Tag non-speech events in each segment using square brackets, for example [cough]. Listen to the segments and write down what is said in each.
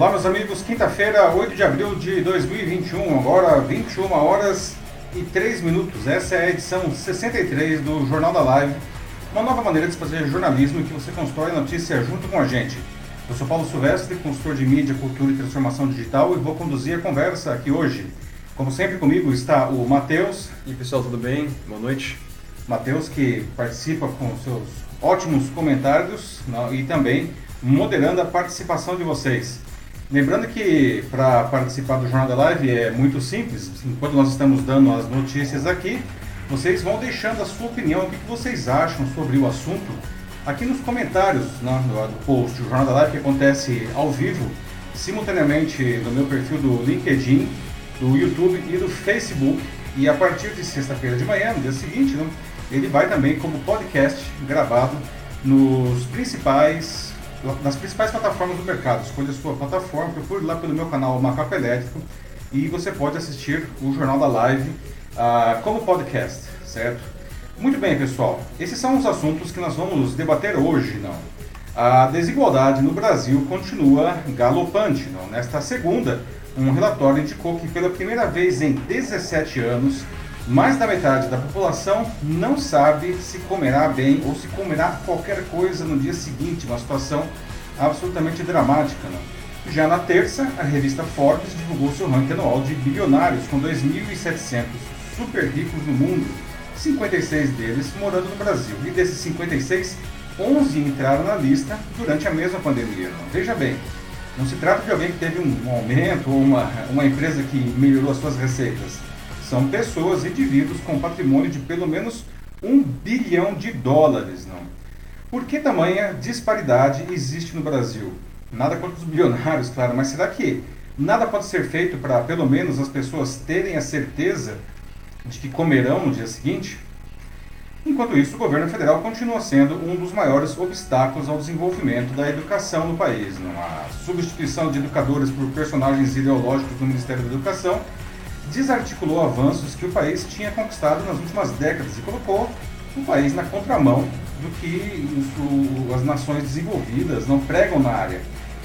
Olá, meus amigos. Quinta-feira, 8 de abril de 2021, agora 21 horas e 3 minutos. Essa é a edição 63 do Jornal da Live, uma nova maneira de fazer jornalismo em que você constrói notícia junto com a gente. Eu sou Paulo Silvestre, consultor de mídia, cultura e transformação digital e vou conduzir a conversa aqui hoje. Como sempre comigo está o Matheus. E pessoal, tudo bem? Boa noite. Matheus que participa com seus ótimos comentários e também moderando a participação de vocês. Lembrando que para participar do Jornal da Live é muito simples, enquanto nós estamos dando as notícias aqui, vocês vão deixando a sua opinião, o que vocês acham sobre o assunto aqui nos comentários né, do post. O Jornal da Live que acontece ao vivo, simultaneamente no meu perfil do LinkedIn, do YouTube e do Facebook. E a partir de sexta-feira de manhã, no dia seguinte, né, ele vai também como podcast gravado nos principais nas principais plataformas do mercado. Escolha a sua plataforma, procure lá pelo meu canal Macaco Elétrico e você pode assistir o Jornal da Live uh, como podcast, certo? Muito bem, pessoal. Esses são os assuntos que nós vamos debater hoje, não? A desigualdade no Brasil continua galopante, não? Nesta segunda, um relatório indicou que pela primeira vez em 17 anos, mais da metade da população não sabe se comerá bem ou se comerá qualquer coisa no dia seguinte, uma situação absolutamente dramática. Né? Já na terça, a revista Forbes divulgou seu ranking anual de bilionários, com 2.700 super ricos no mundo, 56 deles morando no Brasil. E desses 56, 11 entraram na lista durante a mesma pandemia. Não? Veja bem, não se trata de alguém que teve um aumento ou uma, uma empresa que melhorou as suas receitas são pessoas, indivíduos com patrimônio de pelo menos um bilhão de dólares. Não? Por que tamanha disparidade existe no Brasil? Nada contra os bilionários, claro, mas será que nada pode ser feito para pelo menos as pessoas terem a certeza de que comerão no dia seguinte? Enquanto isso, o governo federal continua sendo um dos maiores obstáculos ao desenvolvimento da educação no país. Não? A substituição de educadores por personagens ideológicos no Ministério da Educação desarticulou avanços que o país tinha conquistado nas últimas décadas e colocou o país na contramão do que as nações desenvolvidas não pregam na área.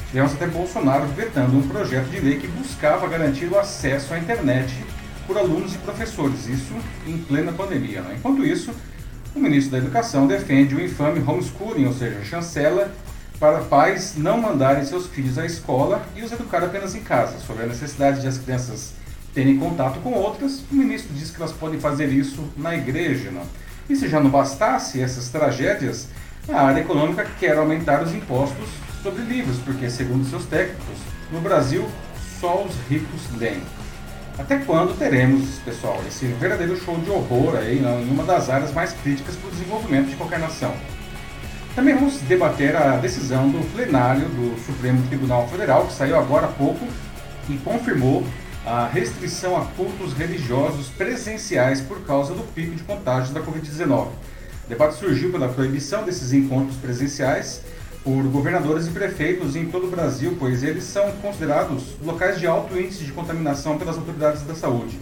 Tivemos até Bolsonaro vetando um projeto de lei que buscava garantir o acesso à internet por alunos e professores, isso em plena pandemia. Né? Enquanto isso, o ministro da Educação defende o infame homeschooling, ou seja, chancela para pais não mandarem seus filhos à escola e os educar apenas em casa, sobre a necessidade de as crianças terem contato com outras, o ministro diz que elas podem fazer isso na igreja. Não? E se já não bastasse essas tragédias, a área econômica quer aumentar os impostos sobre livros, porque, segundo seus técnicos, no Brasil só os ricos leem. Até quando teremos, pessoal, esse verdadeiro show de horror aí em uma das áreas mais críticas para o desenvolvimento de qualquer nação? Também vamos debater a decisão do plenário do Supremo Tribunal Federal, que saiu agora há pouco e confirmou a restrição a cultos religiosos presenciais por causa do pico de contágios da Covid-19. O debate surgiu pela proibição desses encontros presenciais por governadores e prefeitos em todo o Brasil, pois eles são considerados locais de alto índice de contaminação pelas autoridades da saúde.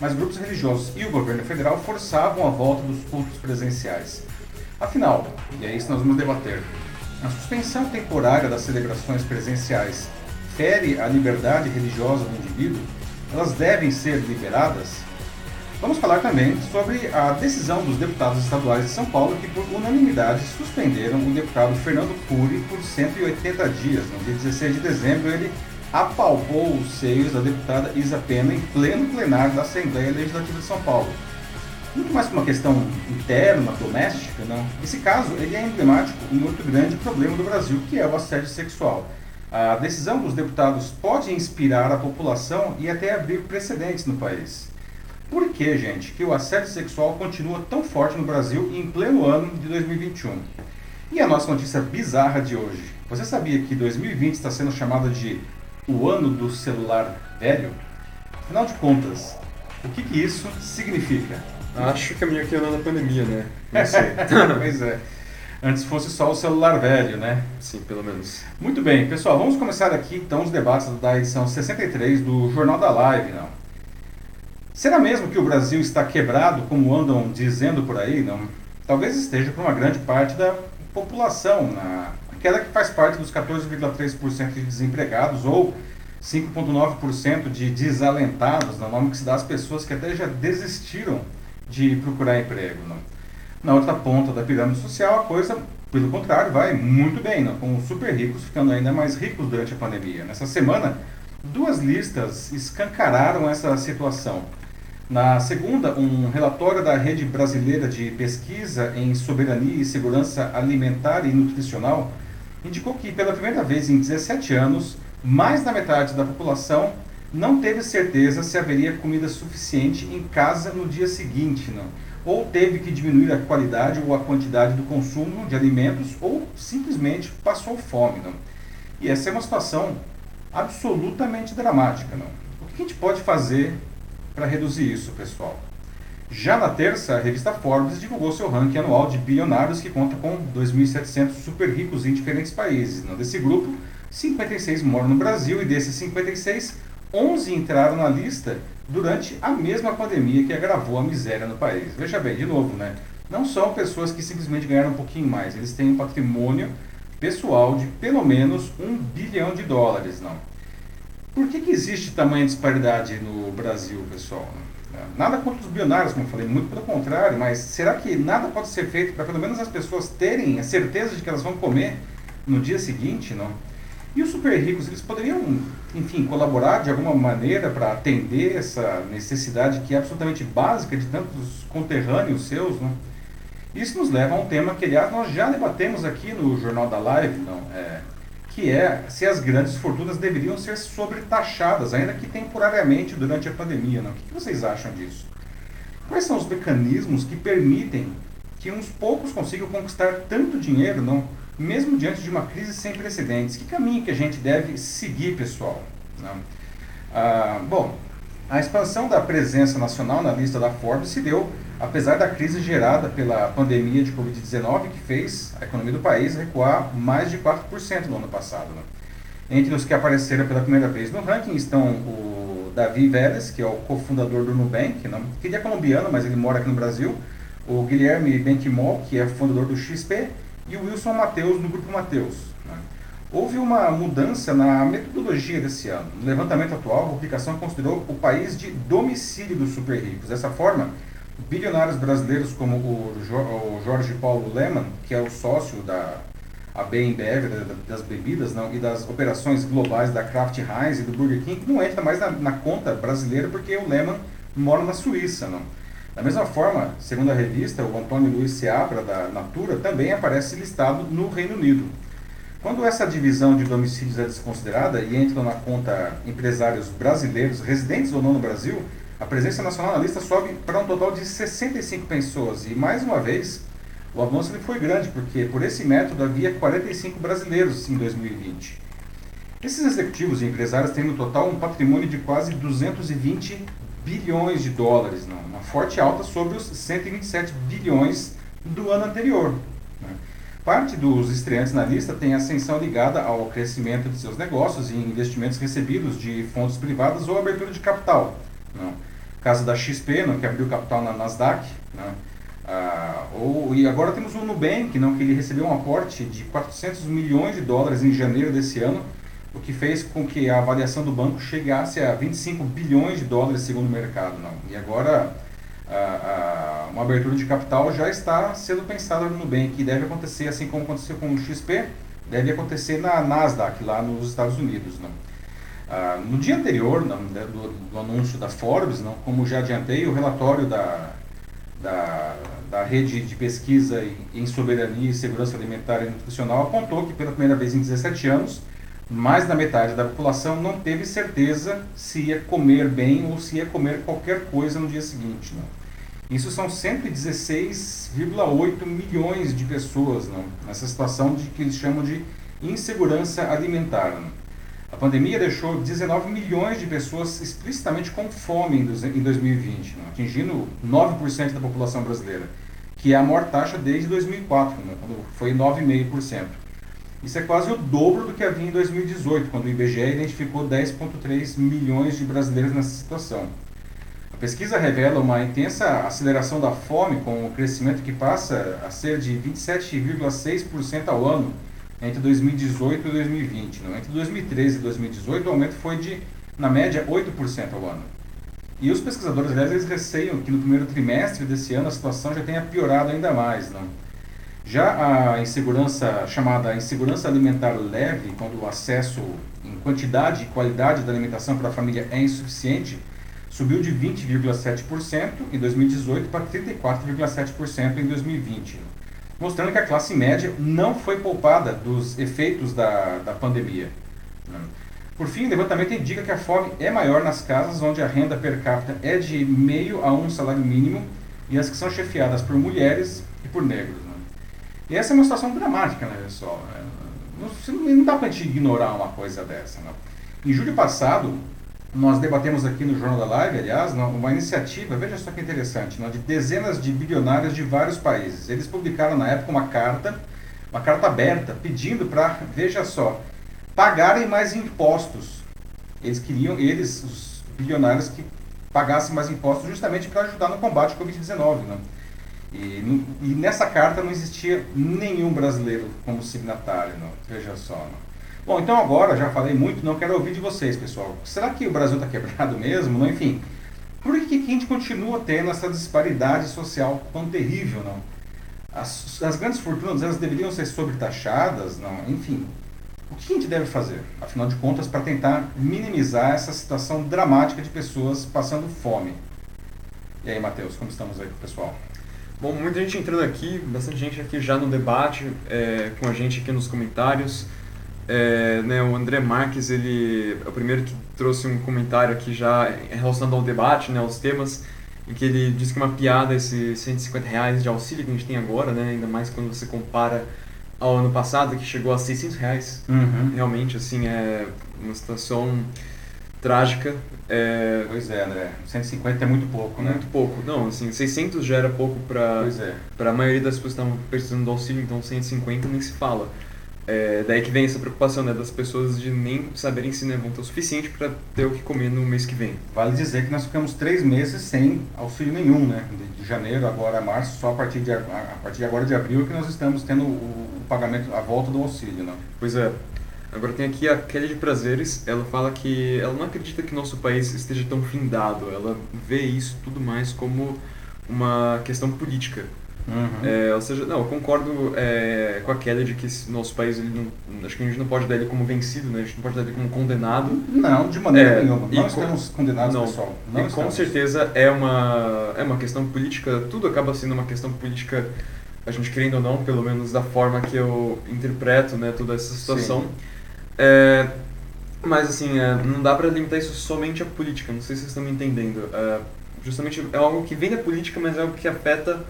Mas grupos religiosos e o governo federal forçavam a volta dos cultos presenciais. Afinal, e é isso que nós vamos debater, a suspensão temporária das celebrações presenciais fere a liberdade religiosa do indivíduo elas devem ser liberadas? Vamos falar também sobre a decisão dos deputados estaduais de São Paulo que, por unanimidade, suspenderam o deputado Fernando Cury por 180 dias. No dia 16 de dezembro, ele apalpou os seios da deputada Isa Pena em pleno plenário da Assembleia Legislativa de São Paulo. Muito mais que uma questão interna, doméstica, não. Esse caso ele é emblemático em outro grande problema do Brasil, que é o assédio sexual. A decisão dos deputados pode inspirar a população e até abrir precedentes no país. Por que, gente, que o assédio sexual continua tão forte no Brasil em pleno ano de 2021? E a nossa notícia bizarra de hoje? Você sabia que 2020 está sendo chamado de o ano do celular velho? Afinal de contas, o que, que isso significa? Acho que é meio que ano da pandemia, né? Não [laughs] sei. pois é. Antes fosse só o celular velho, né? Sim, pelo menos. Muito bem, pessoal, vamos começar aqui então os debates da edição 63 do Jornal da Live, não? Será mesmo que o Brasil está quebrado, como andam dizendo por aí, não? Talvez esteja por uma grande parte da população, na, queda que faz parte dos 14,3% de desempregados ou 5,9% de desalentados, no nome que se dá às pessoas que até já desistiram de procurar emprego. Não? Na outra ponta da pirâmide social, a coisa, pelo contrário, vai muito bem, não? com os super ricos ficando ainda mais ricos durante a pandemia. Nessa semana, duas listas escancararam essa situação. Na segunda, um relatório da Rede Brasileira de Pesquisa em Soberania e Segurança Alimentar e Nutricional indicou que, pela primeira vez em 17 anos, mais da metade da população não teve certeza se haveria comida suficiente em casa no dia seguinte, não. ou teve que diminuir a qualidade ou a quantidade do consumo de alimentos, ou simplesmente passou fome. Não. E essa é uma situação absolutamente dramática. Não. O que a gente pode fazer para reduzir isso, pessoal? Já na terça, a revista Forbes divulgou seu ranking anual de bilionários que conta com 2.700 super ricos em diferentes países. Não. Desse grupo, 56 moram no Brasil e desses 56, 11 entraram na lista durante a mesma pandemia que agravou a miséria no país. Veja bem, de novo, né? Não são pessoas que simplesmente ganharam um pouquinho mais, eles têm um patrimônio pessoal de pelo menos um bilhão de dólares, não. Por que, que existe tamanha disparidade no Brasil, pessoal? Nada contra os bilionários, como eu falei, muito pelo contrário, mas será que nada pode ser feito para pelo menos as pessoas terem a certeza de que elas vão comer no dia seguinte, não? E os super ricos, eles poderiam, enfim, colaborar de alguma maneira para atender essa necessidade que é absolutamente básica de tantos conterrâneos seus, né? Isso nos leva a um tema que, aliás, nós já debatemos aqui no Jornal da Live, não, é, que é se as grandes fortunas deveriam ser sobretaxadas, ainda que temporariamente durante a pandemia. Não? O que vocês acham disso? Quais são os mecanismos que permitem que uns poucos consigam conquistar tanto dinheiro, não? Mesmo diante de uma crise sem precedentes. Que caminho que a gente deve seguir, pessoal? Ah, bom, a expansão da presença nacional na lista da Forbes se deu apesar da crise gerada pela pandemia de Covid-19, que fez a economia do país recuar mais de 4% no ano passado. Né? Entre os que apareceram pela primeira vez no ranking estão o Davi Vélez, que é o cofundador do Nubank, não, que ele é colombiano, mas ele mora aqui no Brasil, o Guilherme Benquimol, que é fundador do XP, e o Wilson Mateus, no Grupo Mateus. Né? Houve uma mudança na metodologia desse ano. No levantamento atual, a publicação considerou o país de domicílio dos super ricos. Dessa forma, bilionários brasileiros como o Jorge Paulo Lehmann, que é o sócio da AB InBev, das bebidas não, e das operações globais da Kraft Heinz e do Burger King, não entra mais na, na conta brasileira porque o Lehmann mora na Suíça. Não. Da mesma forma, segundo a revista, o Antônio Luiz Seabra, da Natura, também aparece listado no Reino Unido. Quando essa divisão de domicílios é desconsiderada e entram na conta empresários brasileiros, residentes ou não no Brasil, a presença nacional na lista sobe para um total de 65 pessoas. E mais uma vez, o avanço foi grande, porque por esse método havia 45 brasileiros em 2020. Esses executivos e empresários têm no total um patrimônio de quase 220 bilhões de dólares, não, uma forte alta sobre os 127 bilhões do ano anterior. Né? Parte dos estreantes na lista tem ascensão ligada ao crescimento de seus negócios e investimentos recebidos de fontes privadas ou abertura de capital. Não? Caso da XP, não, que abriu capital na Nasdaq. Não? Ah, ou, e agora temos o Nubank, não, que ele recebeu um aporte de 400 milhões de dólares em janeiro desse ano o que fez com que a avaliação do banco chegasse a 25 bilhões de dólares segundo o mercado. Não. E agora a, a, uma abertura de capital já está sendo pensada no Nubank, que deve acontecer, assim como aconteceu com o XP, deve acontecer na Nasdaq, lá nos Estados Unidos. Não. Ah, no dia anterior não, né, do, do, anúncio da Forbes, não, como já adiantei, o relatório da, da, da rede de pesquisa em soberania e segurança alimentar e nutricional apontou que pela primeira vez em 17 anos mais da metade da população não teve certeza se ia comer bem ou se ia comer qualquer coisa no dia seguinte. Não. Isso são 116,8 milhões de pessoas não, nessa situação de que eles chamam de insegurança alimentar. Não. A pandemia deixou 19 milhões de pessoas explicitamente com fome em 2020, não, atingindo 9% da população brasileira, que é a maior taxa desde 2004, quando foi 9,5%. Isso é quase o dobro do que havia em 2018, quando o IBGE identificou 10,3 milhões de brasileiros nessa situação. A pesquisa revela uma intensa aceleração da fome, com o crescimento que passa a ser de 27,6% ao ano, entre 2018 e 2020. Não? Entre 2013 e 2018, o aumento foi de, na média, 8% ao ano. E os pesquisadores, aliás, eles receiam que no primeiro trimestre desse ano a situação já tenha piorado ainda mais. Não? Já a insegurança, chamada insegurança alimentar leve, quando o acesso em quantidade e qualidade da alimentação para a família é insuficiente, subiu de 20,7% em 2018 para 34,7% em 2020, mostrando que a classe média não foi poupada dos efeitos da, da pandemia. Por fim, o levantamento indica que a fome é maior nas casas onde a renda per capita é de meio a um salário mínimo e as que são chefiadas por mulheres e por negros. Né? E essa é uma situação dramática, né, pessoal? Não, não dá para a gente ignorar uma coisa dessa. Né? Em julho passado, nós debatemos aqui no Jornal da Live, aliás, uma iniciativa, veja só que interessante, de dezenas de bilionários de vários países. Eles publicaram na época uma carta, uma carta aberta, pedindo para, veja só, pagarem mais impostos. Eles queriam, eles, os bilionários, que pagassem mais impostos justamente para ajudar no combate ao Covid-19. Né? E, e, nessa carta não existia nenhum brasileiro como signatário, não. veja só. Não. Bom, então agora, já falei muito, não quero ouvir de vocês, pessoal. Será que o Brasil está quebrado [laughs] mesmo? Não? Enfim, por que, que a gente continua tendo essa disparidade social tão terrível? Não? As, as grandes fortunas elas deveriam ser sobretaxadas? Não? Enfim, o que a gente deve fazer, afinal de contas, para tentar minimizar essa situação dramática de pessoas passando fome? E aí, Matheus, como estamos aí, pessoal? Bom, muita gente entrando aqui, bastante gente aqui já no debate, é, com a gente aqui nos comentários. É, né, o André Marques, ele é o primeiro que trouxe um comentário aqui já relacionado ao debate, né, aos temas, em que ele disse que é uma piada esses 150 reais de auxílio que a gente tem agora, né, ainda mais quando você compara ao ano passado, que chegou a 600 reais. Uhum. Realmente, assim, é uma situação trágica. É... Pois é, André. 150 é muito pouco, né? Muito pouco. Não, assim, 600 já era pouco para é. a maioria das pessoas que estavam precisando do auxílio, então 150 nem se fala. É, daí que vem essa preocupação né, das pessoas de nem saberem se né, vão ter o suficiente para ter o que comer no mês que vem. Vale dizer que nós ficamos três meses sem auxílio nenhum, né? De, janeiro agora a março, só a partir de, a, partir de agora de abril que nós estamos tendo o, o pagamento, a volta do auxílio, né? Pois é. Agora tem aqui a Kelly de Prazeres, ela fala que ela não acredita que nosso país esteja tão findado, ela vê isso tudo mais como uma questão política. Uhum. É, ou seja, não, eu concordo é, com a queda de que nosso país, ele não, acho que a gente não pode dar ele como vencido, né? a gente não pode dar ele como condenado. Não, de maneira é, nenhuma. Não estamos condenados, não, pessoal. Não e estamos. com certeza é uma, é uma questão política, tudo acaba sendo uma questão política, a gente querendo ou não, pelo menos da forma que eu interpreto né, toda essa situação. É, mas assim, é, não dá para limitar isso somente à política, não sei se vocês estão me entendendo. É, justamente é algo que vem da política, mas é algo que afeta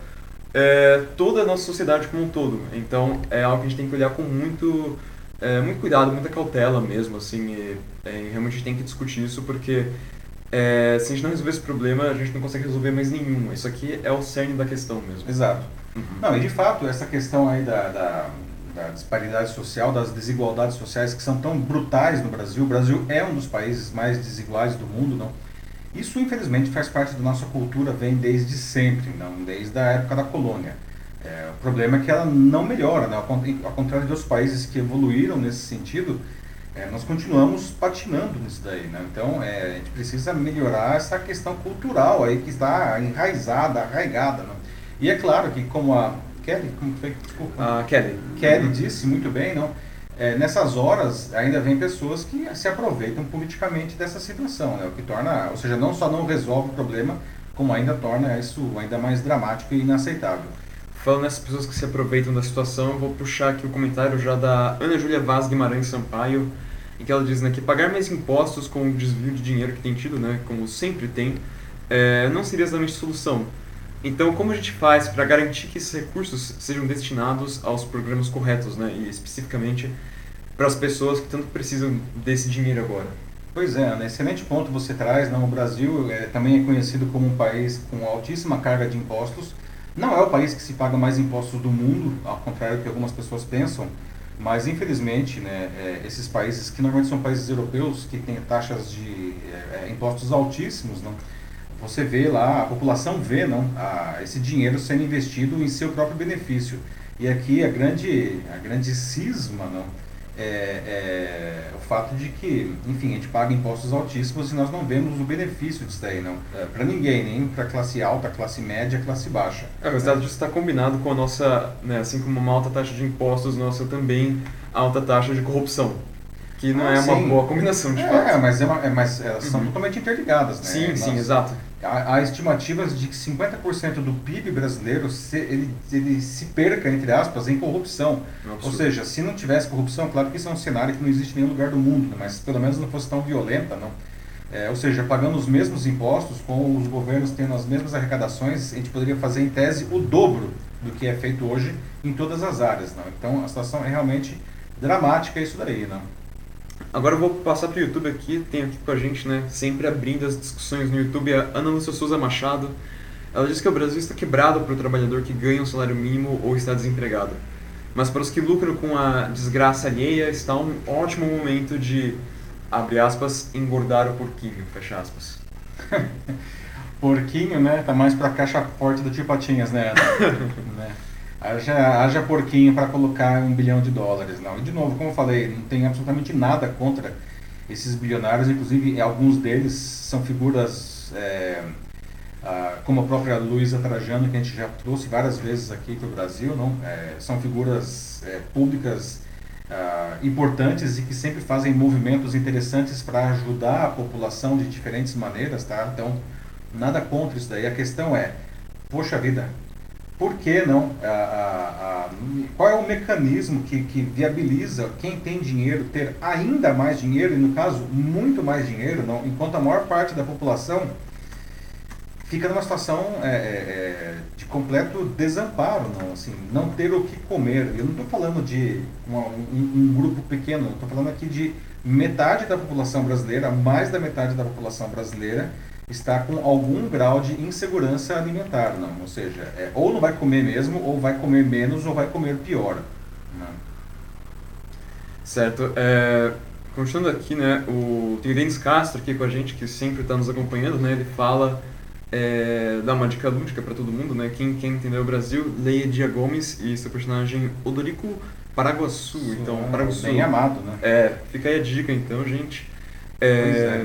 é, toda a nossa sociedade como um todo. Então é algo que a gente tem que olhar com muito, é, muito cuidado, muita cautela mesmo, assim, e, é, realmente a gente tem que discutir isso porque é, se a gente não resolver esse problema, a gente não consegue resolver mais nenhum. Isso aqui é o cerne da questão mesmo. Exato. Uhum. Não, e de fato, essa questão aí da, da, da, disparidade social, das desigualdades sociais que são tão brutais no Brasil, o Brasil é um dos países mais desiguais do mundo, não? Isso, infelizmente, faz parte da nossa cultura, vem desde sempre, não desde a época da colônia. É, o problema é que ela não melhora, né? ao contrário outros países que evoluíram nesse sentido, é, nós continuamos patinando nisso daí. Né? Então, é, a gente precisa melhorar essa questão cultural aí que está enraizada, arraigada. E é claro que, como a Kelly, como foi? Desculpa. Uh, Kelly. Kelly disse muito bem, não? é, nessas horas ainda vem pessoas que se aproveitam politicamente dessa situação, né? o que torna, ou seja, não só não resolve o problema, como ainda torna isso ainda mais dramático e inaceitável. Falando nessas pessoas que se aproveitam da situação, eu vou puxar aqui o comentário já da Ana Júlia Vaz Guimarães Sampaio, em que ela diz né, que pagar mais impostos com o desvio de dinheiro que tem tido, né, como sempre tem, é, não seria exatamente solução. Então, como a gente faz para garantir que esses recursos sejam destinados aos programas corretos, né? E especificamente para as pessoas que tanto precisam desse dinheiro agora? Pois é, né? excelente ponto você traz. Não? O Brasil é, também é conhecido como um país com altíssima carga de impostos. Não é o país que se paga mais impostos do mundo, ao contrário do que algumas pessoas pensam. Mas, infelizmente, né, é, esses países, que normalmente são países europeus, que têm taxas de é, é impostos altíssimos, não? Você vê lá, a população vê não, a, esse dinheiro sendo investido em seu próprio benefício. E aqui a grande, a grande cisma não, é, é, o fato de que, enfim, a gente paga impostos altíssimos e nós não vemos o benefício disso daí, não. É, para ninguém, nem para classe alta, classe média, classe baixa. É, o resultado disso está combinado com a nossa, né, assim como uma alta taxa de impostos, nossa também alta taxa de corrupção. Que não ah, é uma boa combinação, de é, fato. É, mas, é uma, é, mas elas são uhum. totalmente interligadas, né? Sim, Nós, sim, exato. Há, há estimativas de que 50% do PIB brasileiro se, ele, ele se perca, entre aspas, em corrupção. Ou seja, se não tivesse corrupção, claro que isso é um cenário que não existe em nenhum lugar do mundo, né? mas pelo menos não fosse tão violenta, não. É, ou seja, pagando os mesmos impostos, com os governos tendo as mesmas arrecadações, a gente poderia fazer em tese o dobro do que é feito hoje em todas as áreas. Não? Então a situação é realmente dramática isso daí. Não? Agora eu vou passar para o YouTube aqui, tem aqui com a gente, né, sempre abrindo as discussões no YouTube, a Ana Lúcia Souza Machado. Ela diz que o Brasil está quebrado para o trabalhador que ganha um salário mínimo ou está desempregado. Mas para os que lucram com a desgraça alheia, está um ótimo momento de, abre aspas, engordar o porquinho, fecha aspas. [laughs] porquinho, né? Tá mais para caixa forte do tio Patinhas, né? [laughs] né? Haja, haja porquinho para colocar um bilhão de dólares. Não. E de novo, como eu falei, não tem absolutamente nada contra esses bilionários, inclusive alguns deles são figuras é, como a própria Luísa Trajano, que a gente já trouxe várias vezes aqui para o Brasil, não? É, são figuras é, públicas importantes e que sempre fazem movimentos interessantes para ajudar a população de diferentes maneiras, tá? Então, nada contra isso daí. A questão é, poxa vida, por que não? A, a, a, qual é o mecanismo que, que viabiliza quem tem dinheiro ter ainda mais dinheiro, e no caso, muito mais dinheiro, não? enquanto a maior parte da população fica numa situação é, é, é de completo desamparo, não, assim, não ter o que comer. Eu não estou falando de uma, um, um, grupo pequeno, estou falando aqui de metade da população brasileira, mais da metade da população brasileira, está com algum grau de insegurança alimentar, não. Ou seja, é, ou não vai comer mesmo, ou vai comer menos, ou vai comer pior. Não. Certo. É, continuando aqui, né, o tem o Denis Castro aqui com a gente, que sempre está nos acompanhando, né, ele fala, é, dá uma dica lúdica para todo mundo, né, quem quer entender o Brasil, leia Dia Gomes e seu personagem Odorico Paraguaçu. Então, Paraguaçu. Bem amado, né? É, fica aí a dica então, gente. É,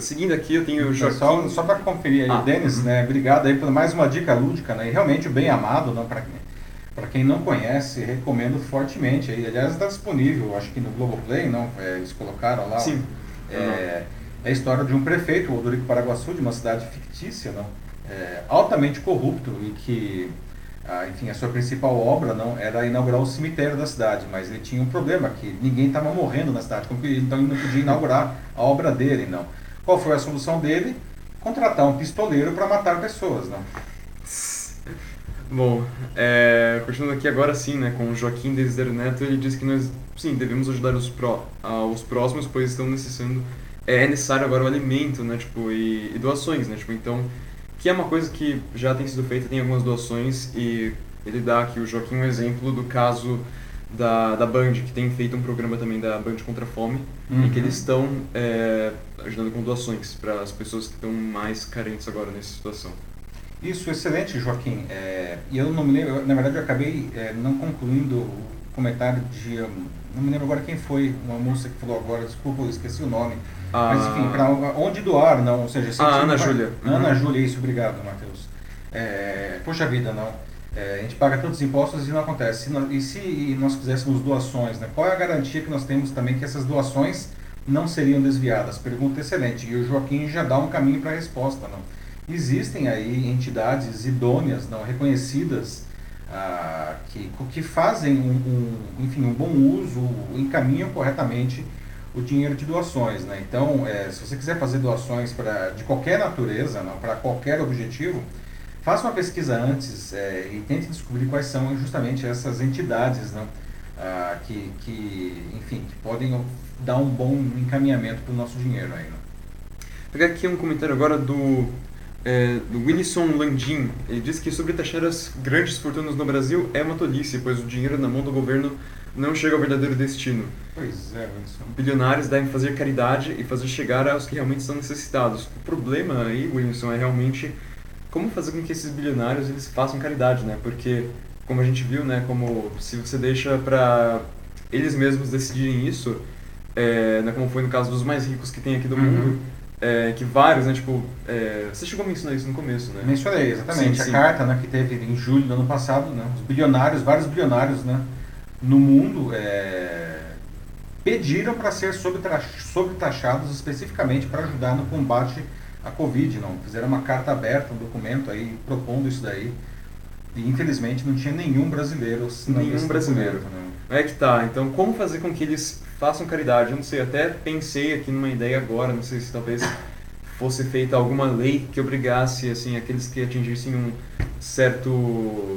Seguindo aqui, eu tenho o Joaquim... Só, só para conferir aí, ah, Denis, uhum. né, obrigado aí por mais uma dica lúdica, né, e realmente o Bem Amado, não, para quem não conhece, recomendo fortemente. Aí, aliás, está disponível, acho que no Globoplay, não, é, eles colocaram lá. Sim. É, é, a história de um prefeito, o Odorico Paraguaçu, de uma cidade fictícia, não, é, altamente corrupto e que, ah, enfim, a sua principal obra não era inaugurar o cemitério da cidade, mas ele tinha um problema, que ninguém estava morrendo na cidade, então ele não podia inaugurar a obra dele, não. Qual foi a solução dele? Contratar um pistoleiro para matar pessoas, né? Bom, é, continuando aqui agora sim, né, com o Joaquim Desider Neto, ele diz que nós, sim, devemos ajudar os, pró, os próximos, pois estão necessitando, é, é necessário agora o alimento, né, tipo, e, e, doações, né, tipo, então, que é uma coisa que já tem sido feita, tem algumas doações, e ele dá aqui, o Joaquim, um exemplo do caso da, da Band, que tem feito um programa também da Band contra a Fome, uhum. em que eles estão é, ajudando com doações para as pessoas que estão mais carentes agora nessa situação. Isso, excelente, Joaquim. É, e eu não me lembro, na verdade eu acabei é, não concluindo o comentário de, não me lembro agora quem foi, uma moça que falou agora, desculpa, eu esqueci o nome. Ah. Mas enfim, para onde doar, não, ou seja... Ah, Ana Júlia. Uhum. Ana Júlia, isso, obrigado, Matheus. É, poxa vida, não. É, a gente paga todos os impostos e não acontece. E se nós fizéssemos doações, né? qual é a garantia que nós temos também que essas doações não seriam desviadas? Pergunta excelente. E o Joaquim já dá um caminho para a resposta. Não? Existem aí entidades idôneas, não reconhecidas, ah, que, que fazem um, um, enfim, um bom uso, encaminham corretamente o dinheiro de doações. Né? Então, é, se você quiser fazer doações pra, de qualquer natureza, para qualquer objetivo, faça uma pesquisa antes é, e tente descobrir quais são justamente essas entidades né, ah, que, que, enfim, que podem dar um bom encaminhamento para o nosso dinheiro aí. Né? Pegar aqui um comentário agora do, é, do Wilson Landim. Ele diz que sobre taxar as grandes fortunas no Brasil é uma tolice, pois o dinheiro na mão do governo não chega ao verdadeiro destino. Pois é, Wilson. Bilionários devem fazer caridade e fazer chegar aos que realmente são necessitados. O problema aí, Wilson, é realmente como fazer com que esses bilionários eles façam caridade, né? Porque como a gente viu, né, como se você deixa para eles mesmos decidirem isso, é, né, como foi no caso dos mais ricos que tem aqui do uhum. mundo, é, que vários, né, tipo, é, você chegou a mencionar isso no começo, né? Mencionei, exatamente. Sim, a sim. carta, né, que teve em julho do ano passado, né, os bilionários, vários bilionários, né, no mundo, é, pediram para ser sobretaxados especificamente para ajudar no combate à Covid, não? Fizeram uma carta aberta, um documento aí propondo isso daí. E infelizmente não tinha nenhum brasileiro. Nenhum brasileiro. Né? É que tá. Então, como fazer com que eles façam caridade? Eu não sei, até pensei aqui numa ideia agora, não sei se talvez fosse feita alguma lei que obrigasse assim aqueles que atingissem um certo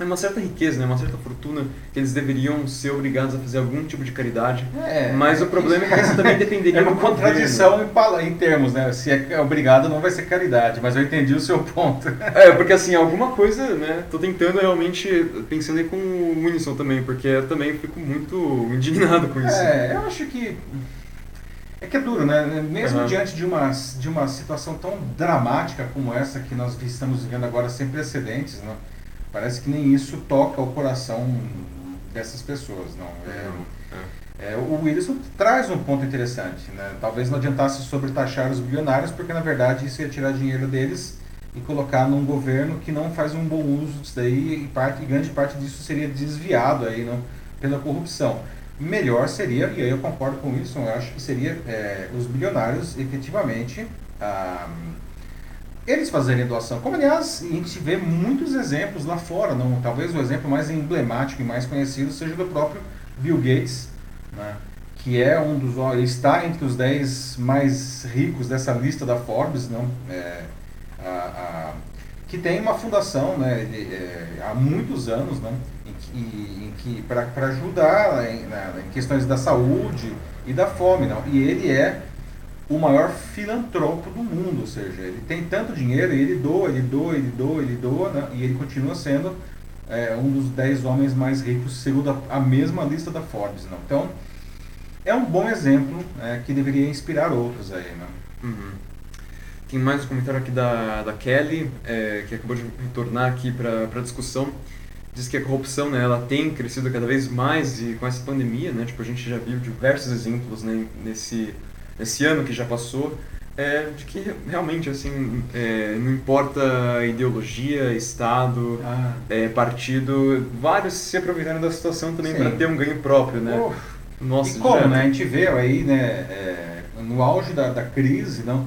é uma certa riqueza, né? uma certa fortuna que eles deveriam ser obrigados a fazer algum tipo de caridade. É, mas o problema é que isso também dependeria É uma contradição em, em, termos, né? Se é obrigado não vai ser caridade, mas eu entendi o seu ponto. É, porque assim, alguma coisa, né? Tô tentando realmente, pensando aí com o Unison também, porque eu também fico muito indignado com isso. É, eu acho que é que é duro, né? Mesmo uhum. diante de uma, de uma situação tão dramática como essa que nós estamos vivendo agora, sem precedentes, né? Parece que nem isso toca o coração dessas pessoas, não. É, é. É, o Wilson traz um ponto interessante, né? Talvez não adiantasse sobretaxar os bilionários, porque na verdade isso ia tirar dinheiro deles e colocar num governo que não faz um bom uso disso daí e, parte, grande parte disso seria desviado aí não, pela corrupção. Melhor seria, e aí eu concordo com isso, eu acho que seria é, os bilionários efetivamente ah, eles fazerem doação. Como, aliás, a gente vê muitos exemplos lá fora. Não, talvez o exemplo mais emblemático e mais conhecido seja do próprio Bill Gates, né, que é um dos. Ele está entre os 10 mais ricos dessa lista da Forbes, não? É, a, a, que tem uma fundação né, é, há muitos anos né, em que, que para ajudar em, na, em questões da saúde e da fome. Não? E ele é o maior filantropo do mundo, ou seja, ele tem tanto dinheiro e ele doa, ele doa, ele doa, ele doa, né? e ele continua sendo é, um dos 10 homens mais ricos, segundo a, a, mesma lista da Forbes. Não? Então, é um bom exemplo é, que deveria inspirar outros aí. Né? Uhum. Tem mais um comentário aqui da, da Kelly, é, que acabou de retornar aqui para a discussão. Diz que a corrupção né, ela tem crescido cada vez mais e com essa pandemia, né, tipo, a gente já viu diversos exemplos né, nesse esse ano que já passou, é, de que realmente assim é, não importa ideologia, estado, ah. é, partido, vários se aproveitaram da situação também para ter um ganho próprio, né? Oh. Nossa, e como, né? A gente vê aí, né, é, no auge da, da crise, não,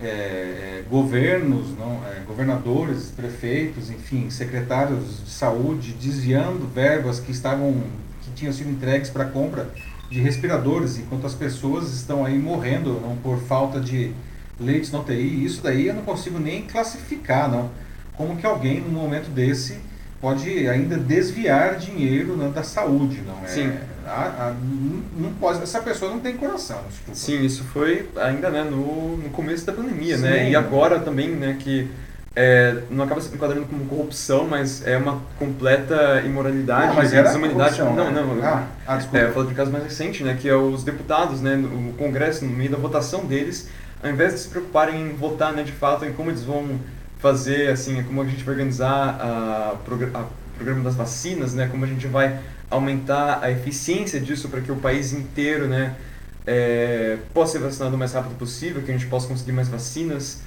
é, é, governos, não, governadores, prefeitos, enfim, secretários de saúde desviando verbas que estavam que tinham sido entregues para compra de respiradores, enquanto as pessoas estão aí morrendo não, por falta de leitos na UTI. Isso daí eu não consigo nem classificar, não. Como que alguém, num momento desse, pode ainda desviar dinheiro né, da saúde, não é? Sim. A, a, não pode, essa pessoa não tem coração, desculpa. Sim, isso foi ainda né, no, no começo da pandemia, né? Sim. né? E agora também, né, que é, não acaba se enquadrando como corrupção, mas é uma completa imoralidade, não, mas era desumanidade. Não, né? não. Ah, ah, desculpa. É, eu falo de um caso mais recente, né, que é os deputados, né, o Congresso, no meio da votação deles, ao invés de se preocuparem em votar, né, de fato, em como eles vão fazer, assim, como a gente vai organizar a, a programa das vacinas, né, como a gente vai aumentar a eficiência disso para que o país inteiro, né, é, possa ser vacinado o mais rápido possível, que a gente possa conseguir mais vacinas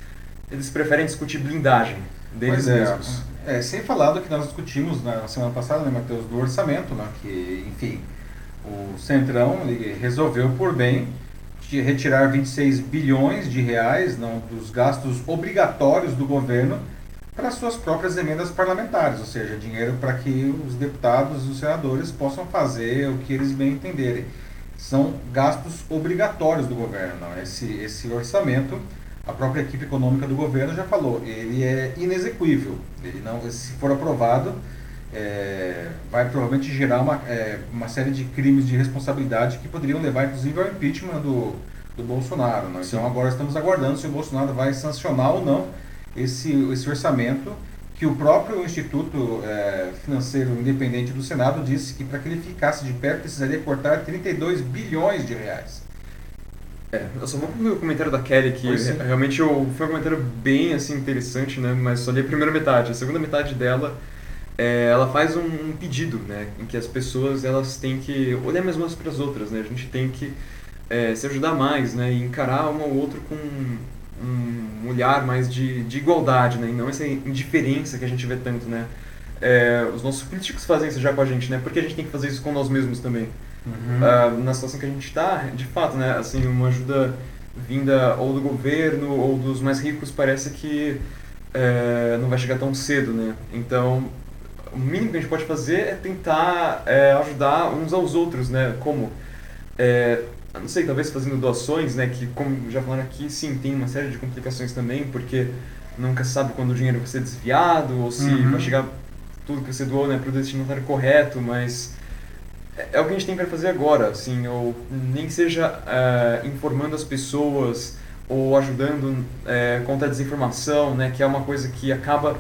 eles preferem discutir blindagem deles é, mesmos. É, sem falar do que nós discutimos na semana passada, né, Matheus, do orçamento, né, que, enfim, o Centrão resolveu por bem de retirar 26 bilhões de reais não, dos gastos obrigatórios do governo para suas próprias emendas parlamentares, ou seja, dinheiro para que os deputados e os senadores possam fazer o que eles bem entenderem. São gastos obrigatórios do governo. Não? Esse, esse orçamento a própria equipe econômica do governo já falou, ele é inexequível. Ele não, se for aprovado, é, vai provavelmente gerar uma, é, uma série de crimes de responsabilidade que poderiam levar, inclusive, ao impeachment do, do Bolsonaro. Né? Então agora estamos aguardando se o Bolsonaro vai sancionar ou não esse, esse orçamento que o próprio Instituto é, Financeiro Independente do Senado disse que para que ele ficasse de pé precisaria cortar 32 bilhões de reais. É, eu só vou pro o comentário da Kelly, que realmente eu, foi um comentário bem assim, interessante, né? Mas só li a primeira metade. A segunda metade dela é, ela faz um, um, pedido, né, em que as pessoas elas têm que olhar mesmo umas para as outras, né, a gente tem que é, se ajudar mais, né, e encarar um ao outro com um olhar mais de, de igualdade, né, e não essa indiferença que a gente vê tanto, né. É, os nossos políticos fazem isso já com a gente, né, porque a gente tem que fazer isso com nós mesmos também. Uhum. Uh, na situação que a gente está, de fato, né, assim, uma ajuda vinda ou do governo ou dos mais ricos parece que é, não vai chegar tão cedo, né? Então, o mínimo que a gente pode fazer é tentar é, ajudar uns aos outros, né? Como? É, não sei, talvez fazendo doações, né? Que, como já falaram aqui, sim, tem uma série de complicações também, porque nunca sabe quando o dinheiro vai ser desviado ou se uhum. vai chegar tudo que você doou né, para o destinatário correto, mas é, é o que a gente tem para fazer agora, assim, ou nem que seja é, informando as pessoas ou ajudando é, contra a desinformação, né, que é uma coisa que acaba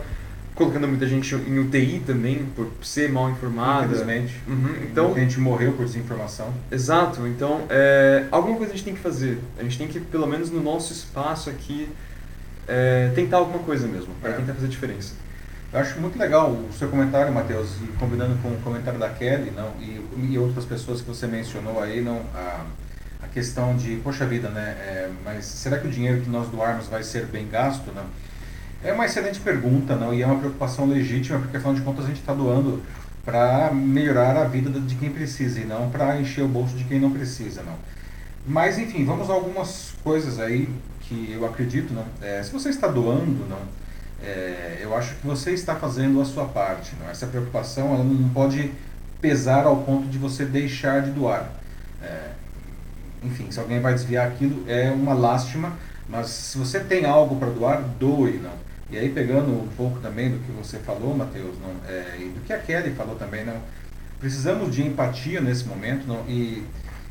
colocando muita gente em UTI também, por ser mal informada. Infelizmente. Uhum. Então, muita gente morreu por desinformação. Exato. Então, é, alguma coisa a gente tem que fazer. A gente tem que, pelo menos no nosso espaço aqui, é, tentar alguma coisa mesmo, para é. tentar fazer diferença. Eu acho muito legal o seu comentário, Matheus, e combinando com o comentário da Kelly não, e, e outras pessoas que você mencionou aí, não, a, a questão de, poxa vida, né, é, mas será que o dinheiro que nós doarmos vai ser bem gasto? Não? É uma excelente pergunta não, e é uma preocupação legítima, porque afinal de contas a gente está doando para melhorar a vida de quem precisa e não para encher o bolso de quem não precisa. Não. Mas enfim, vamos a algumas coisas aí que eu acredito. Não, é, se você está doando, não, é, eu acho que você está fazendo a sua parte. Não? Essa preocupação ela não pode pesar ao ponto de você deixar de doar. É, enfim, se alguém vai desviar aquilo, é uma lástima, mas se você tem algo para doar, doe. Não? E aí, pegando um pouco também do que você falou, Matheus, não, é, e do que a Kelly falou também, não, precisamos de empatia nesse momento. Não, e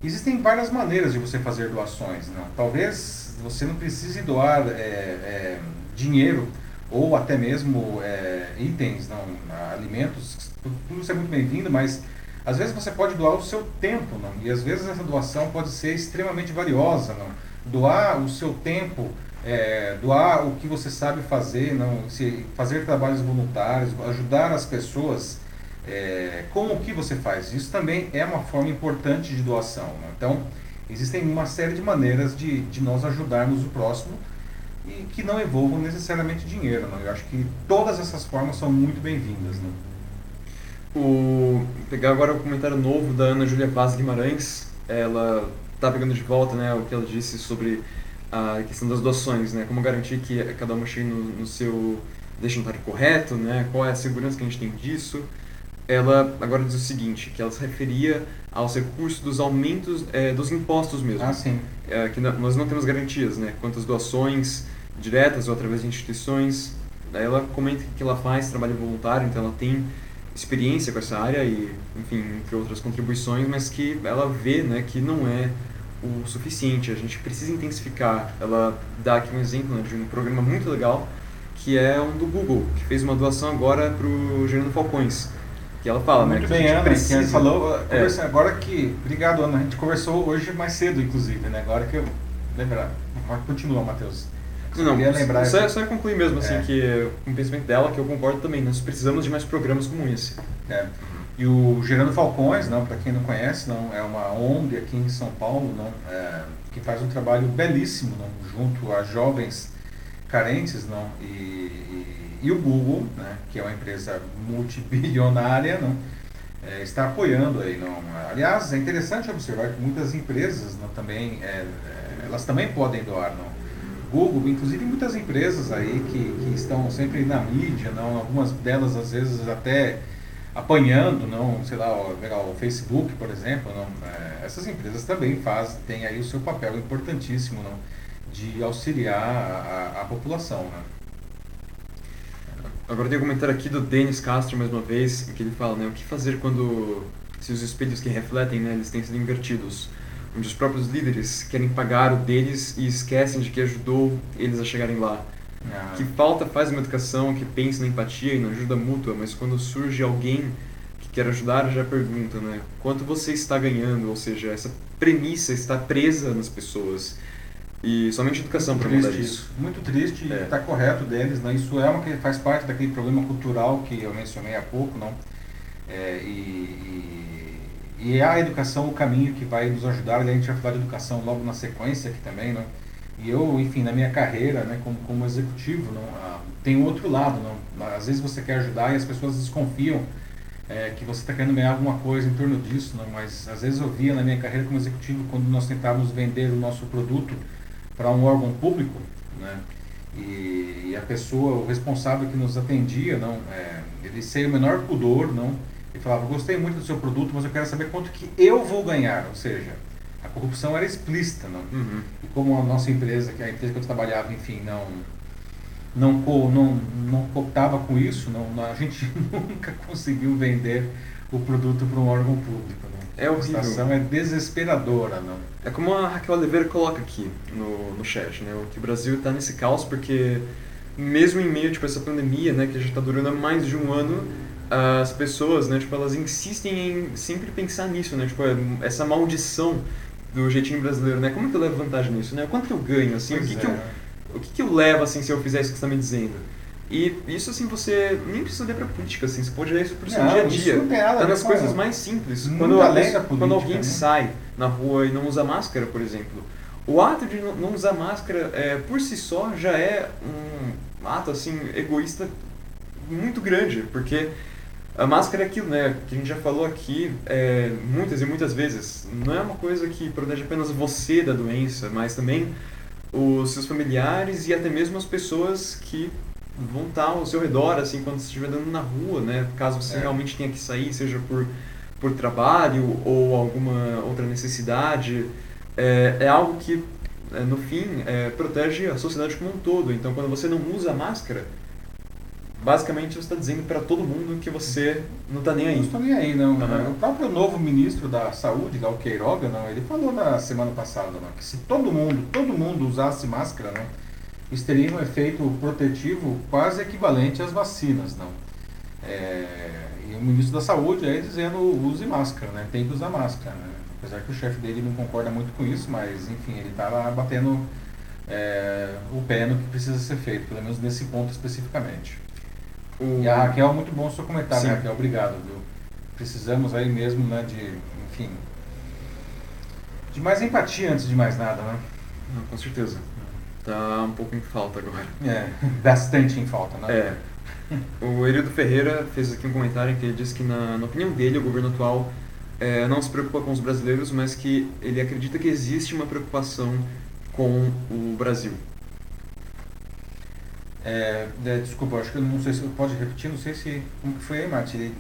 existem várias maneiras de você fazer doações. Não? Talvez você não precise doar é, é, dinheiro ou até mesmo é, itens, não, alimentos, tudo isso é muito bem-vindo, mas às vezes você pode doar o seu tempo, não? e às vezes essa doação pode ser extremamente valiosa. Não? Doar o seu tempo, é, doar o que você sabe fazer, não? Se, fazer trabalhos voluntários, ajudar as pessoas é, com o que você faz. Isso também é uma forma importante de doação. Não? Então, existem uma série de maneiras de, de nós ajudarmos o próximo e que não envolvam necessariamente dinheiro. Não? Eu acho que todas essas formas são muito bem-vindas. Né? O pegar agora o comentário novo da Ana Júlia Paz Guimarães, ela está pegando de volta né, o que ela disse sobre a questão das doações, né, como garantir que cada uma chegue no, no seu destinatário correto, né, qual é a segurança que a gente tem disso. Ela agora diz o seguinte, que ela se referia aos recursos dos aumentos é, dos impostos mesmo. Ah, sim. É, que nós não temos garantias, né, quantas doações diretas ou através de instituições. Ela comenta que ela faz trabalho voluntário, então ela tem experiência com essa área e, enfim, entre outras contribuições, mas que ela vê, né, que não é o suficiente. A gente precisa intensificar. Ela dá aqui um exemplo né, de um programa muito legal que é um do Google, que fez uma doação agora para o Gerando Falcões. Que ela fala, muito né? Muito bem, Ana, precisa... que falou. É. Agora que. Obrigado, Ana. A gente conversou hoje mais cedo, inclusive, né? Agora que eu lembrar. Continua, Matheus. Não, lembrar só, só concluir mesmo, assim, é. que o pensamento dela, que eu concordo também, nós precisamos de mais programas como esse. É. E o Gerando Falcões, não, para quem não conhece, não, é uma ONG aqui em São Paulo, não, é, que faz um trabalho belíssimo, não, junto a jovens carentes, não, e, e, e o Google, né, que é uma empresa multibilionária, não, é, está apoiando aí, não. Aliás, é interessante observar que muitas empresas, não, também, é, é elas também podem doar, não Google, inclusive muitas empresas aí que, que estão sempre na mídia, não, algumas delas às vezes até apanhando, não, sei lá, o, Facebook, por exemplo, não, é, essas empresas também fazem, têm aí o seu papel importantíssimo, não, de auxiliar a, a, população, né? Agora tem um comentário aqui do Denis Castro, mais uma vez, que ele fala, né, o que fazer quando se os espelhos que refletem, né, eles têm sido invertidos? Onde os próprios líderes querem pagar o deles e esquecem de que ajudou eles a chegarem lá. Ah. Que falta faz uma educação que pense na empatia e na ajuda mútua, mas quando surge alguém que quer ajudar, já pergunta, né? Quanto você está ganhando? Ou seja, essa premissa está presa nas pessoas. E somente educação para mudar isso. Muito triste, está é. Tá correto deles, né? Isso é uma que faz parte daquele problema cultural que eu mencionei há pouco, não? É, e, e, e, é a educação o caminho que vai nos ajudar, a gente vai falar de educação logo na sequência aqui também, não? E eu, enfim, na minha carreira, né, como, como executivo, não, ah, tem outro lado, não? Às vezes você quer ajudar e as pessoas desconfiam é, que você está querendo ganhar alguma coisa em torno disso, não? Mas às vezes eu via na minha carreira como executivo, quando nós tentávamos vender o nosso produto, para um órgão público, né? E, e, a pessoa, o responsável que nos atendia, não, é, ele sem o menor pudor, não, ele falava, gostei muito do seu produto, mas eu quero saber quanto que eu vou ganhar, ou seja, a corrupção era explícita, não. Uhum. E como a nossa empresa, que é a empresa que eu trabalhava, enfim, não não não não cooptava com isso, não, a gente [laughs] nunca conseguiu vender o produto para um órgão público. Não. É horrível. A situação é desesperadora, não. É como a Raquel Oliveira coloca aqui no, no chat, né? O que o Brasil está nesse caos porque mesmo em meio tipo essa pandemia, né, que já está durando há mais de um ano, as pessoas, né, tipo elas insistem em sempre pensar nisso, né? Tipo essa maldição do jeitinho brasileiro, né? Como que eu levo vantagem nisso, né? Quanto que eu ganho, assim? Pois o que, é. que eu o que, que eu levo assim se eu fizer isso que você está me dizendo? E isso, assim, você nem precisa olhar pra política, assim, você pode olhar isso pro seu dia a dia. Não tem nada tá nas coisas mais simples. Quando, alguém, política, quando alguém né? sai na rua e não usa máscara, por exemplo, o ato de não usar máscara, é, por si só, já é um ato, assim, egoísta muito grande, porque a máscara é aquilo, né, que a gente já falou aqui é, muitas e muitas vezes. Não é uma coisa que protege apenas você da doença, mas também os seus familiares e até mesmo as pessoas que vão estar ao seu redor, assim, quando você estiver andando na rua, né? Caso você é. realmente tenha que sair, seja por, por trabalho ou alguma outra necessidade. É, é algo que, é, no fim, é, protege a sociedade como um todo. Então, quando você não usa máscara, basicamente você está dizendo para todo mundo que você não está nem aí. Não estou nem aí, não. Uhum. O próprio novo ministro da Saúde, Gal Queiroga, não, ele falou na semana passada não, que se todo mundo, todo mundo usasse máscara, não, isso teria um efeito protetivo quase equivalente às vacinas, não? É, e o ministro da Saúde aí dizendo use máscara, né? Tem que usar máscara, né? Apesar que o chefe dele não concorda muito com isso, mas enfim, ele está lá batendo é, o pé no que precisa ser feito, pelo menos nesse ponto especificamente. O... E a Raquel, muito bom o seu comentário, Sim. Raquel, obrigado, viu? Precisamos aí mesmo, né, de, enfim, de mais empatia antes de mais nada, né? Não, com certeza. Tá um pouco em falta agora. É, [laughs] bastante em falta, né? É. O Erido Ferreira fez aqui um comentário em que ele disse que, na, na opinião dele, o governo atual é, não se preocupa com os brasileiros, mas que ele acredita que existe uma preocupação com o Brasil. É, é, desculpa, acho que eu não sei se pode repetir, não sei se como que foi aí, Martin.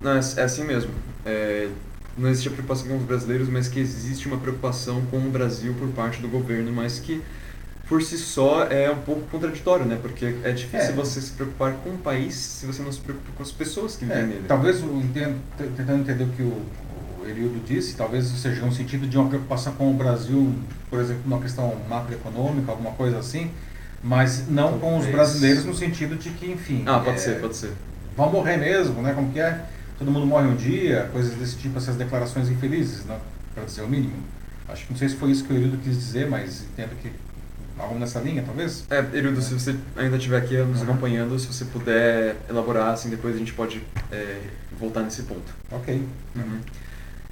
Não, é, é assim mesmo. É, não existe a preocupação com os brasileiros, mas que existe uma preocupação com o Brasil por parte do governo, mas que por si só é um pouco contraditório, né? Porque é difícil é. você se preocupar com o país se você não se preocupa com as pessoas que vivem é, nele. Talvez, entendo, tentando entender o que o, o Erildo disse, talvez seja um sentido de uma preocupação com o Brasil, por exemplo, numa questão macroeconômica, alguma coisa assim, mas não talvez. com os brasileiros no sentido de que, enfim... Ah, pode é, ser, pode ser. Vão morrer mesmo, né? Como que é? Todo mundo morre um dia, coisas desse tipo, essas declarações infelizes, né? Para dizer o mínimo. Acho que não sei se foi isso que o Erildo quis dizer, mas entendo que algo nessa linha, talvez? É, Erildo, se você ainda estiver aqui nos uhum. acompanhando, se você puder elaborar, assim, depois a gente pode é, voltar nesse ponto. Ok. Uhum.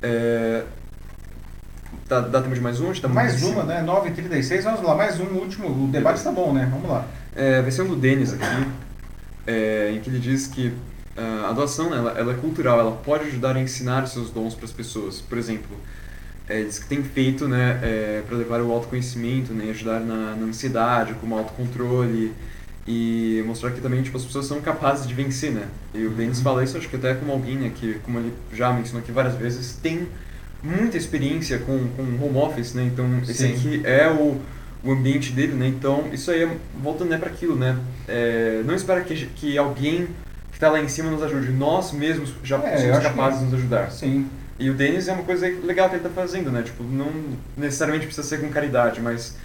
É, dá, dá tempo de mais um? Tá mais uma, né? 9h36, vamos lá, mais um, último. O debate está bom, né? Vamos lá. É, vai ser um do Denis aqui, é, em que ele diz que uh, a doação ela, ela é cultural, ela pode ajudar a ensinar os seus dons para as pessoas. Por exemplo, é, diz que tem feito né, é, para levar o autoconhecimento, né, ajudar na, na ansiedade, como autocontrole e mostrar que também tipo, as pessoas são capazes de vencer, né? E o Denis uhum. fala isso, acho que até como alguém né, que, como ele já mencionou aqui várias vezes, tem muita experiência com, com home office, né? Então esse Sim. aqui é o, o ambiente dele, né? Então isso aí, voltando né, para aquilo, né? É, não espera que, que alguém que está lá em cima nos ajude, nós mesmos já é, somos capazes de nos ajudar. Sim. E o Denis é uma coisa legal que ele está fazendo, né? Tipo, não necessariamente precisa ser com caridade, mas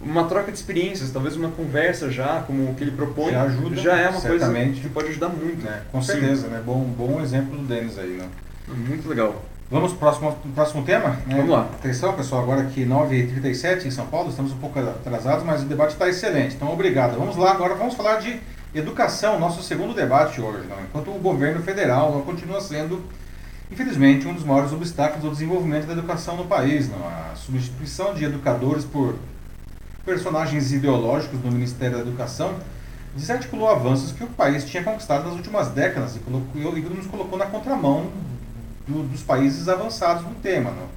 uma troca de experiências, talvez uma conversa já, como o que ele propõe, já, ajuda, já é uma certamente. coisa que pode ajudar muito. É, com certeza, né? Bom, bom exemplo do Denis aí, né? Muito legal. Vamos para o próximo, próximo tema? Né? Vamos lá. Atenção, pessoal, agora aqui 9h37 em São Paulo, estamos um pouco atrasados, mas o debate está excelente. Então, obrigado. Vamos lá, agora vamos falar de educação, nosso segundo debate hoje. Não? Enquanto o governo federal continua sendo, infelizmente, um dos maiores obstáculos ao desenvolvimento da educação no país. Não? A substituição de educadores por personagens ideológicos no Ministério da Educação desarticulou avanços que o país tinha conquistado nas últimas décadas e, colocou, e nos colocou na contramão do, dos países avançados no tema. Não?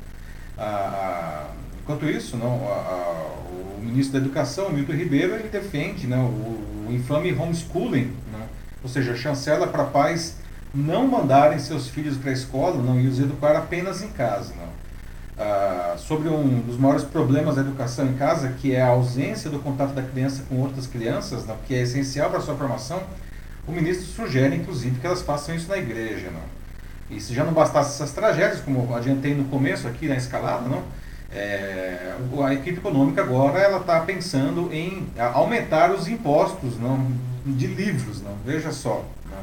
Ah, enquanto isso, não, o ministro da Educação, Milton Ribeiro, ele defende não, o, o infame homeschooling, não? ou seja, chancela para pais não mandarem seus filhos para a escola não, e os educar apenas em casa. Não? Ah, sobre um dos maiores problemas da educação em casa, que é a ausência do contato da criança com outras crianças, não, que é essencial para a sua formação, o ministro sugere, inclusive, que elas façam isso na igreja. Não? E se já não bastasse essas tragédias, como adiantei no começo aqui na escalada, não? É, a equipe econômica agora ela está pensando em aumentar os impostos não, de livros, não? veja só. Não?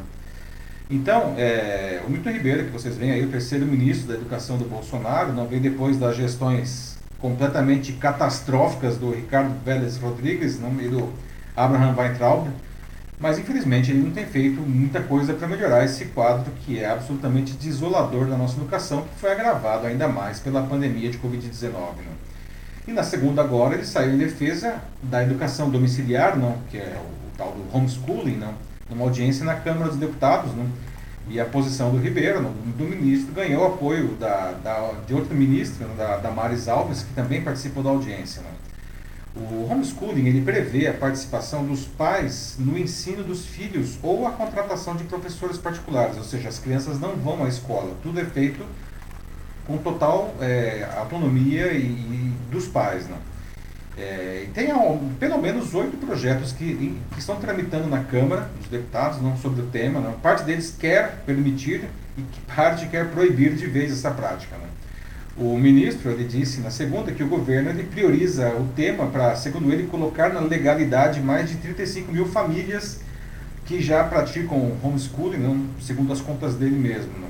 Então, é, o Milton Ribeiro, que vocês veem aí, o terceiro ministro da Educação do Bolsonaro, não vem depois das gestões completamente catastróficas do Ricardo Vélez Rodrigues não, e do Abraham Weintraub, mas infelizmente ele não tem feito muita coisa para melhorar esse quadro que é absolutamente desolador da nossa educação, que foi agravado ainda mais pela pandemia de Covid-19. Né? E na segunda agora ele saiu em defesa da educação domiciliar, não, que é o, tal do homeschooling, não, numa audiência na Câmara dos Deputados, não, e a posição do Ribeiro, não, do ministro, ganhou apoio da, da de outro ministro, da, da Maris Alves, que também participou da audiência. Não. O homeschooling ele prevê a participação dos pais no ensino dos filhos ou a contratação de professores particulares, ou seja, as crianças não vão à escola, tudo é feito com total é, autonomia e, e, dos pais. Né? É, tem pelo menos oito projetos que, que, estão tramitando na Câmara dos Deputados não, sobre o tema. Não? Parte deles quer permitir e parte quer proibir de vez essa prática. Né? O ministro ele disse na segunda que o governo ele prioriza o tema para, segundo ele, colocar na legalidade mais de 35 mil famílias que já praticam homeschooling, não, segundo as contas dele mesmo. Não.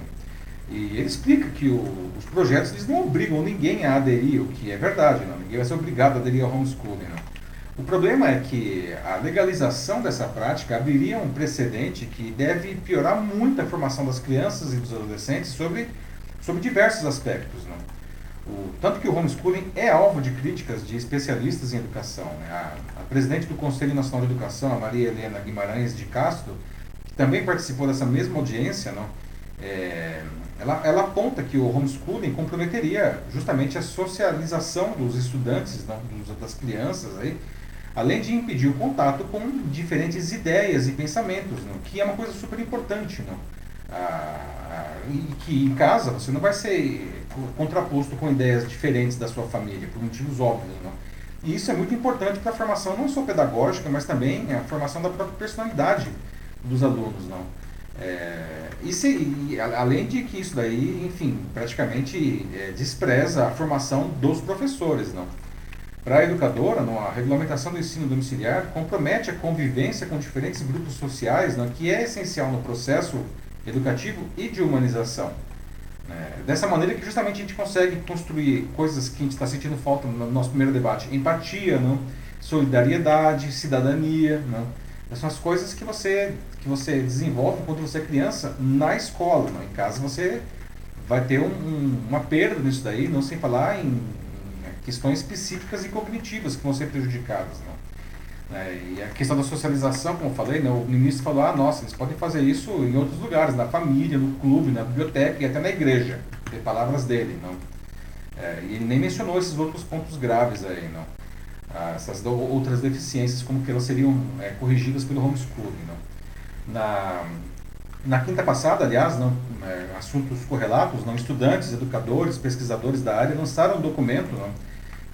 E ele explica que o, os projetos eles não obrigam ninguém a aderir, o que é verdade, não. ninguém vai ser obrigado a aderir ao homeschooling. Não. O problema é que a legalização dessa prática abriria um precedente que deve piorar muito a formação das crianças e dos adolescentes sobre, sobre diversos aspectos. Não. O, tanto que o homeschooling é alvo de críticas de especialistas em educação. Né? A, a, presidente do Conselho Nacional de Educação, a Maria Helena Guimarães de Castro, que também participou dessa mesma audiência, não, é, ela, ela aponta que o homeschooling comprometeria justamente a socialização dos estudantes, não, dos, das crianças, aí, além de impedir o contato com diferentes ideias e pensamentos, não, que é uma coisa super importante. Não? E que em casa você não vai ser contraposto com ideias diferentes da sua família, por motivos óbvios. Não? E isso é muito importante para a formação não só pedagógica, mas também a formação da própria personalidade dos alunos. Não? É, e, além de que isso daí, enfim, praticamente é, despreza a formação dos professores. Não? Para a educadora, não, a regulamentação do ensino domiciliar compromete a convivência com diferentes grupos sociais, não, que é essencial no processo educativo e de humanização. É, dessa maneira que justamente a gente consegue construir coisas que a gente está sentindo falta no nosso primeiro debate. Empatia, não? solidariedade, cidadania. Não? Essas são as coisas que você, que você desenvolve quando você é criança na escola. Não? Em casa você vai ter um, um, uma perda nisso daí, não sem falar em, questões específicas e cognitivas que vão ser prejudicadas. Não? Né? E a questão da socialização, como eu falei, né, o ministro falou, ah, nossa, eles podem fazer isso em outros lugares, na família, no clube, na biblioteca e até na igreja. Tem palavras dele, não. É, e ele nem mencionou esses outros pontos graves aí, não. Ah, essas outras deficiências, como que elas seriam é, corrigidas pelo homeschooling, não. Na, na quinta passada, aliás, não, é, assuntos correlatos, não, estudantes, educadores, pesquisadores da área lançaram um documento, não,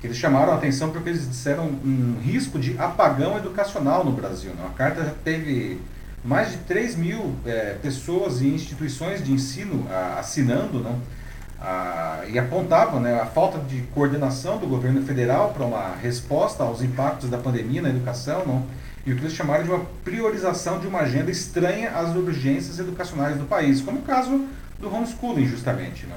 eles chamaram a atenção porque eles disseram um risco de apagão educacional no Brasil. Né? A carta já teve mais de 3 mil é, pessoas e instituições de ensino a, assinando não? A, e apontavam né, a falta de coordenação do governo federal para uma resposta aos impactos da pandemia na educação não? e o que eles chamaram de uma priorização de uma agenda estranha às urgências educacionais do país, como o caso do homeschooling, justamente. Não?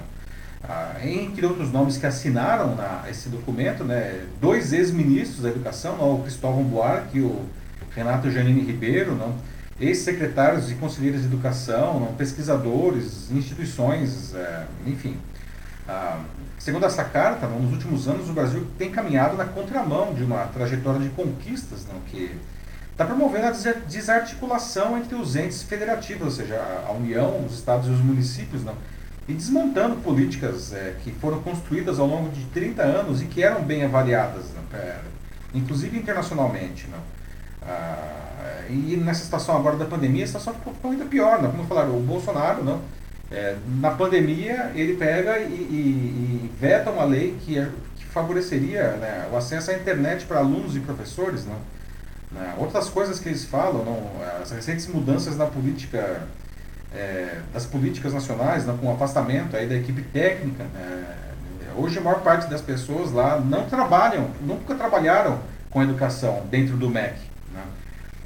Ah, entre outros nomes que assinaram na, esse documento, né, dois ex-ministros da educação, o Cristóvão Buarque e o Renato Janine Ribeiro, ex-secretários e conselheiros de educação, não, pesquisadores, instituições, é, enfim. Ah, segundo essa carta, não, nos últimos anos o Brasil tem caminhado na contramão de uma trajetória de conquistas não, que está promovendo a desarticulação entre os entes federativos, ou seja, a União, os estados e os municípios, não, e desmontando políticas é, que foram construídas ao longo de 30 anos e que eram bem avaliadas, né, inclusive internacionalmente. Não? Ah, e nessa situação agora da pandemia, a situação ficou, ficou ainda pior. Não? Como falaram, o Bolsonaro, não, é, na pandemia, ele pega e, e, e veta uma lei que, é, que favoreceria né, o acesso à internet para alunos e professores. Né? Outras coisas que eles falam, não, as recentes mudanças na política é, das políticas nacionais, né, com o afastamento aí da equipe técnica. É, hoje a maior parte das pessoas lá não trabalham, nunca trabalharam com educação dentro do MEC. Né?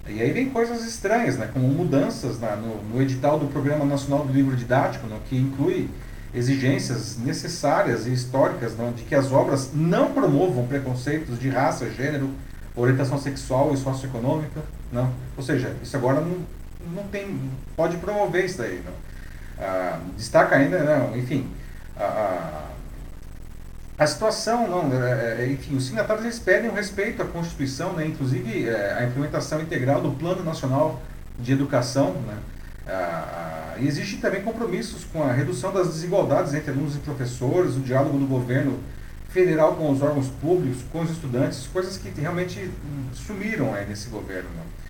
E aí vem coisas estranhas, né, como mudanças né, no, no, edital do Programa Nacional do Livro Didático, né, que inclui exigências necessárias e históricas né, de que as obras não promovam preconceitos de raça, gênero, orientação sexual e socioeconômica. Né? Ou seja, isso agora não, não tem, pode promover isso daí. Ah, destaca ainda, não, enfim, a, a, a situação, não, é, é, enfim, os signatários eles pedem o respeito à Constituição, né, inclusive é, a implementação integral do Plano Nacional de Educação, né, ah, e existem também compromissos com a redução das desigualdades entre alunos e professores, o diálogo do governo federal com os órgãos públicos, com os estudantes, coisas que realmente sumiram aí nesse governo. Não?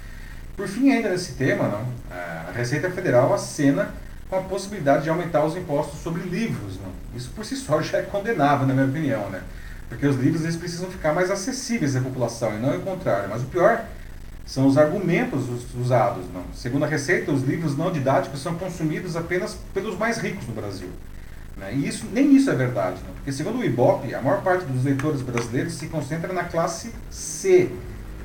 Por fim, ainda nesse tema, não, a Receita Federal acena com a possibilidade de aumentar os impostos sobre livros. Não? Isso por si só já é condenável, na minha opinião, né? porque os livros eles precisam ficar mais acessíveis à população e não o contrário. Mas o pior são os argumentos usados. Não? Segundo a Receita, os livros não didáticos são consumidos apenas pelos mais ricos no Brasil. Né? E isso, nem isso é verdade, não? porque segundo o IBOP, a maior parte dos leitores brasileiros se concentra na classe C,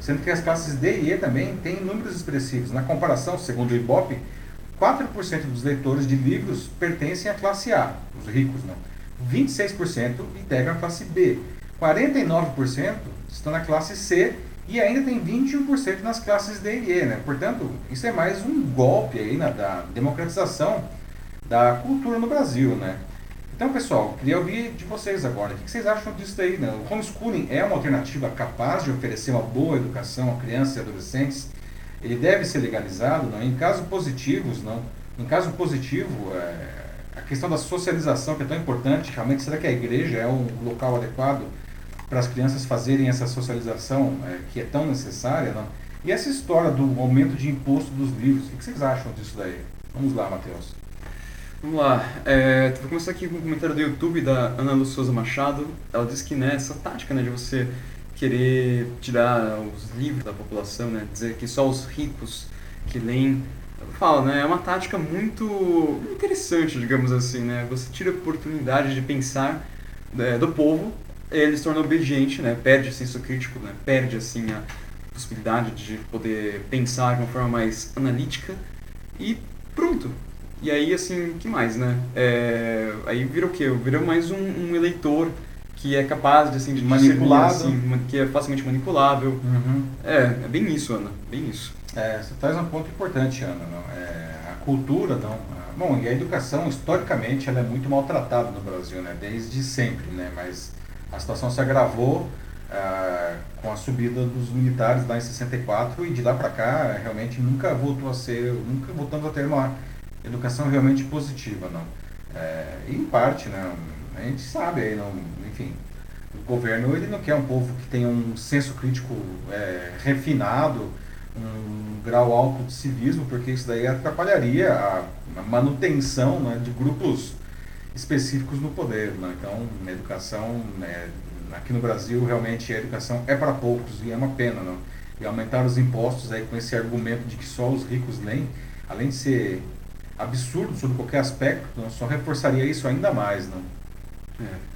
sendo que as classes D e E também têm números expressivos. Na comparação, segundo o IBOP, 4% dos leitores de livros pertencem à classe A, os ricos, não. 26% integram a classe B, 49% estão na classe C e ainda tem 21% nas classes D e E. Né? Portanto, isso é mais um golpe aí na, da democratização da cultura no Brasil. Né? Então, pessoal, queria ouvir de vocês agora. O que vocês acham disso aí? Né? O homeschooling é uma alternativa capaz de oferecer uma boa educação a crianças e adolescentes? Ele deve ser legalizado? Não? Em casos positivos, não? Em caso positivo, é, a questão da socialização que é tão importante, realmente será que a igreja é um local adequado para as crianças fazerem essa socialização é, que é tão necessária? Não? E essa história do aumento de imposto dos livros, o que vocês acham disso daí? Vamos lá, Matheus. Vamos lá, é, vou começar aqui com um comentário do YouTube da Ana Lu Souza Machado. Ela diz que né, essa tática né, de você querer tirar os livros da população, né, dizer que só os ricos que leem, fala, né, é uma tática muito interessante, digamos assim, né, você tira a oportunidade de pensar é, do povo, ele se torna obediente, né, perde o senso crítico, né, perde assim a possibilidade de poder pensar de uma forma mais analítica e pronto, e aí, assim, que mais, né? É, aí vira o quê? Vira mais um, um, eleitor que é capaz de, assim, de manipular, assim, que é facilmente manipulável. Uhum. É, é bem isso, Ana, bem isso. É, você traz um ponto importante, Ana. Não? É, a cultura, não. Bom, e a educação, historicamente, ela é muito maltratada no Brasil, né? Desde sempre, né? Mas a situação se agravou ah, com a subida dos militares lá em 64 e de lá para cá, realmente, nunca voltou a ser, nunca voltamos a ter uma educação realmente positiva, não. É, em parte, né, a gente sabe aí, não, enfim, o governo ele não quer um povo que tenha um senso crítico é, refinado, um grau alto de civismo, porque isso daí atrapalharia a, a manutenção né, de grupos específicos no poder. Né? Então, a educação, né, aqui no Brasil, realmente a educação é para poucos e é uma pena. Não? E aumentar os impostos aí com esse argumento de que só os ricos leem, além de ser absurdo sobre qualquer aspecto, né? só reforçaria isso ainda mais. Né? É.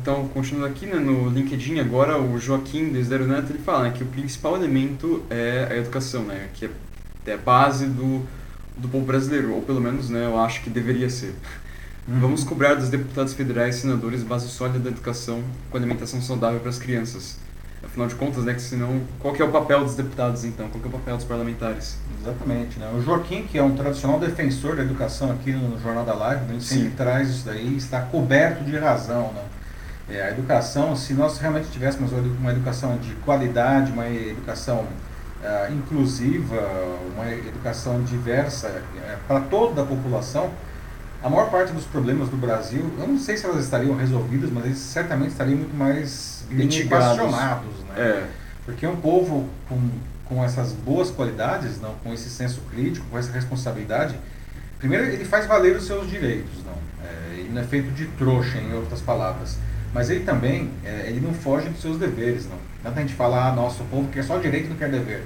Então, continuando aqui né, no LinkedIn, agora o Joaquim Desidero Neto ele fala né, que o principal elemento é a educação, né, que é, é a base do, do povo brasileiro, ou pelo menos né, eu acho que deveria ser. Uhum. Vamos cobrar dos deputados federais e senadores base sólida da educação com alimentação saudável para as crianças. Afinal de contas, né, que senão, qual que é o papel dos deputados então? Qual que é o papel dos parlamentares? Exatamente, né? O Joaquim, que é um tradicional defensor da educação aqui no Jornal da Live, ele sempre traz isso daí, está coberto de razão, né? É, a educação, se nós realmente tivéssemos uma educação de qualidade, uma educação uh, inclusiva, uma educação diversa uh, para toda a população, a maior parte dos problemas do Brasil, eu não sei se elas estariam resolvidas, mas eles certamente estariam muito mais equacionados, né? É. Porque um povo com, com essas boas qualidades, não, com esse senso crítico, com essa responsabilidade, primeiro ele faz valer os seus direitos, não. É, ele não é feito de trouxa, em outras palavras. Mas ele também, é, ele não foge dos seus deveres, não. Tem gente falar, ah, nossa, o povo quer só direito e não quer dever.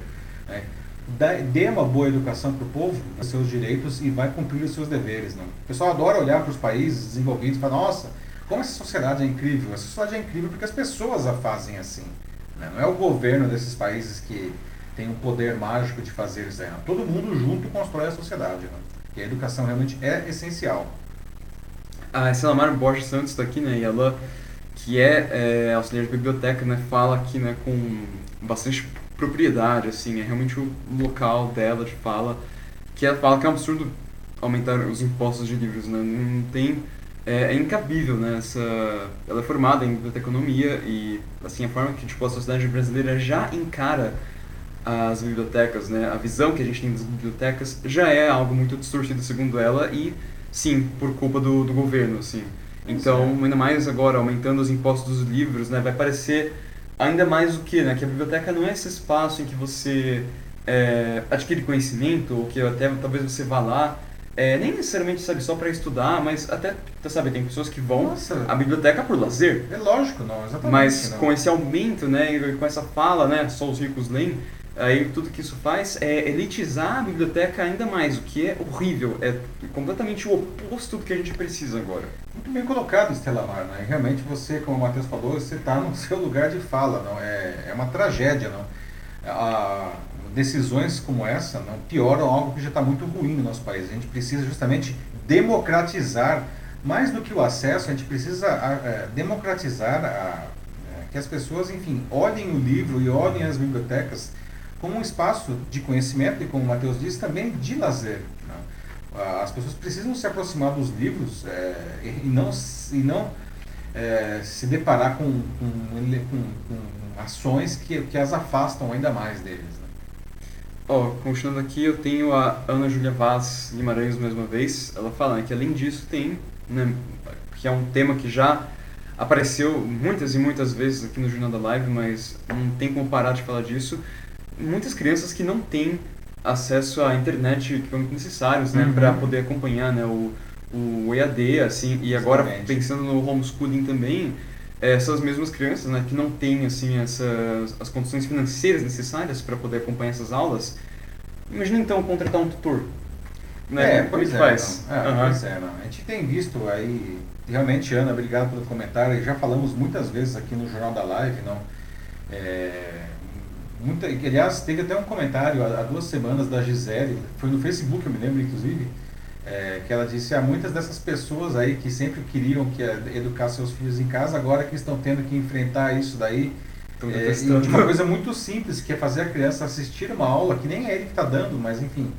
É, dê uma boa educação para o povo, os seus direitos e vai cumprir os seus deveres. Não? O pessoal adora olhar para os países desenvolvidos e falar, nossa, como essa sociedade é incrível. Essa sociedade é incrível porque as pessoas a fazem assim. Né? Não é o governo desses países que tem um poder mágico de fazer isso aí. Não. Todo mundo junto constrói a sociedade. Não? E a educação realmente é essencial. A Selamar Borges Santos está aqui, né? E ela, que é, é auxiliar de biblioteca, né? Fala aqui, né? Com bastante propriedade, assim, é realmente o local dela de fala, que ela fala que é um absurdo aumentar os impostos de livros, né? Não tem... É, é incabível, né? Essa, ela é formada em biblioteconomia e, assim, a forma que, tipo, a sociedade brasileira já encara as bibliotecas, né? A visão que a gente tem das bibliotecas já é algo muito distorcido, segundo ela, e, sim, por culpa do, do governo, assim. Então, ainda mais agora, aumentando os impostos dos livros, né? Vai parecer ainda mais o que, né? Que a biblioteca não é esse espaço em que você é, adquire conhecimento, ou que até talvez você vá lá, é, nem necessariamente sabe só para estudar, mas até, sabe, tem pessoas que vão Nossa. à biblioteca por lazer. É lógico, não, exatamente. Mas não. com esse aumento, né, e com essa fala, né, só os ricos leem, aí tudo que isso faz é elitizar a biblioteca ainda mais, o que é horrível, é completamente o oposto do que a gente precisa agora. Muito bem colocado, Estelamar, né? Realmente você, como o Matheus falou, você está no [laughs] seu lugar de fala, não é, é uma tragédia, não. A, decisões como essa não pioram algo que já está muito ruim no nosso país. A gente precisa justamente democratizar mais do que o acesso, a gente precisa a, a, democratizar a, que as pessoas, enfim, olhem o livro e olhem as bibliotecas como um espaço de conhecimento e, como o Matheus disse, também de lazer. Né? As pessoas precisam se aproximar dos livros é, e não, e não é, se deparar com, com, com, com, ações que, que as afastam ainda mais deles. Né? Oh, continuando aqui, eu tenho a Ana Júlia Vaz Guimarães mais uma vez. Ela fala que além disso tem, né, que é um tema que já apareceu muitas e muitas vezes aqui no Jornal da Live, mas não tem como parar de falar disso, muitas crianças que não têm acesso à internet equipamentos necessários, né, uhum. para poder acompanhar, né, o, o EAD, assim, e agora Exatamente. pensando no homeschooling também, essas mesmas crianças, né, que não têm, assim, essas, as condições financeiras necessárias para poder acompanhar essas aulas, imagina então contratar um tutor, né, é, como pois é, faz? É, uhum. Pois é, não. a gente tem visto aí, realmente, Ana, obrigado pelo comentário, já falamos muitas vezes aqui no Jornal da Live, não, é, Muita, aliás, teve até um comentário há, há, duas semanas da Gisele, foi no Facebook, eu me lembro, inclusive, é, que ela disse há muitas dessas pessoas aí que sempre queriam que educar seus filhos em casa, agora que estão tendo que enfrentar isso daí, é, de uma coisa muito simples, que é fazer a criança assistir uma aula, que nem é ele que está dando, mas enfim,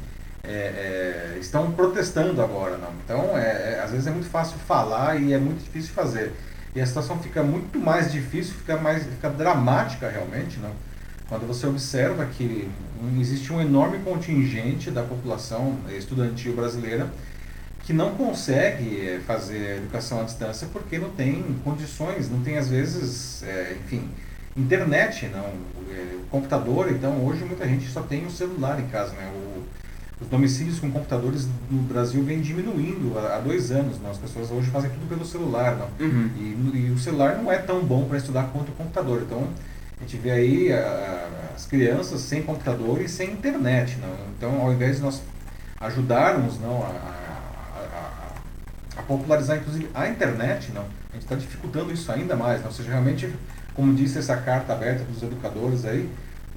é, é, estão protestando agora. Não? Então, é, é, às vezes é muito fácil falar e é muito difícil fazer. E a situação fica muito mais difícil, fica, mais, fica dramática realmente, não? Quando você observa que existe um enorme contingente da população estudantil brasileira que não consegue eh, fazer educação à distância porque não tem condições, não tem às vezes, é, enfim, internet, não, é, computador. Então hoje muita gente só tem o celular em casa, né? O, os domicílios com computadores no Brasil vem diminuindo há, há dois anos. Não? As pessoas hoje fazem tudo pelo celular, não? Uhum. E, e, o celular não é tão bom para estudar quanto o computador. Então a gente vê aí a, as crianças sem computador e sem internet. Não? Então, ao invés de nós ajudarmos não, a, a, a popularizar, inclusive, a internet, não, a gente está dificultando isso ainda mais. Não? Ou seja, realmente, como disse essa carta aberta dos educadores aí,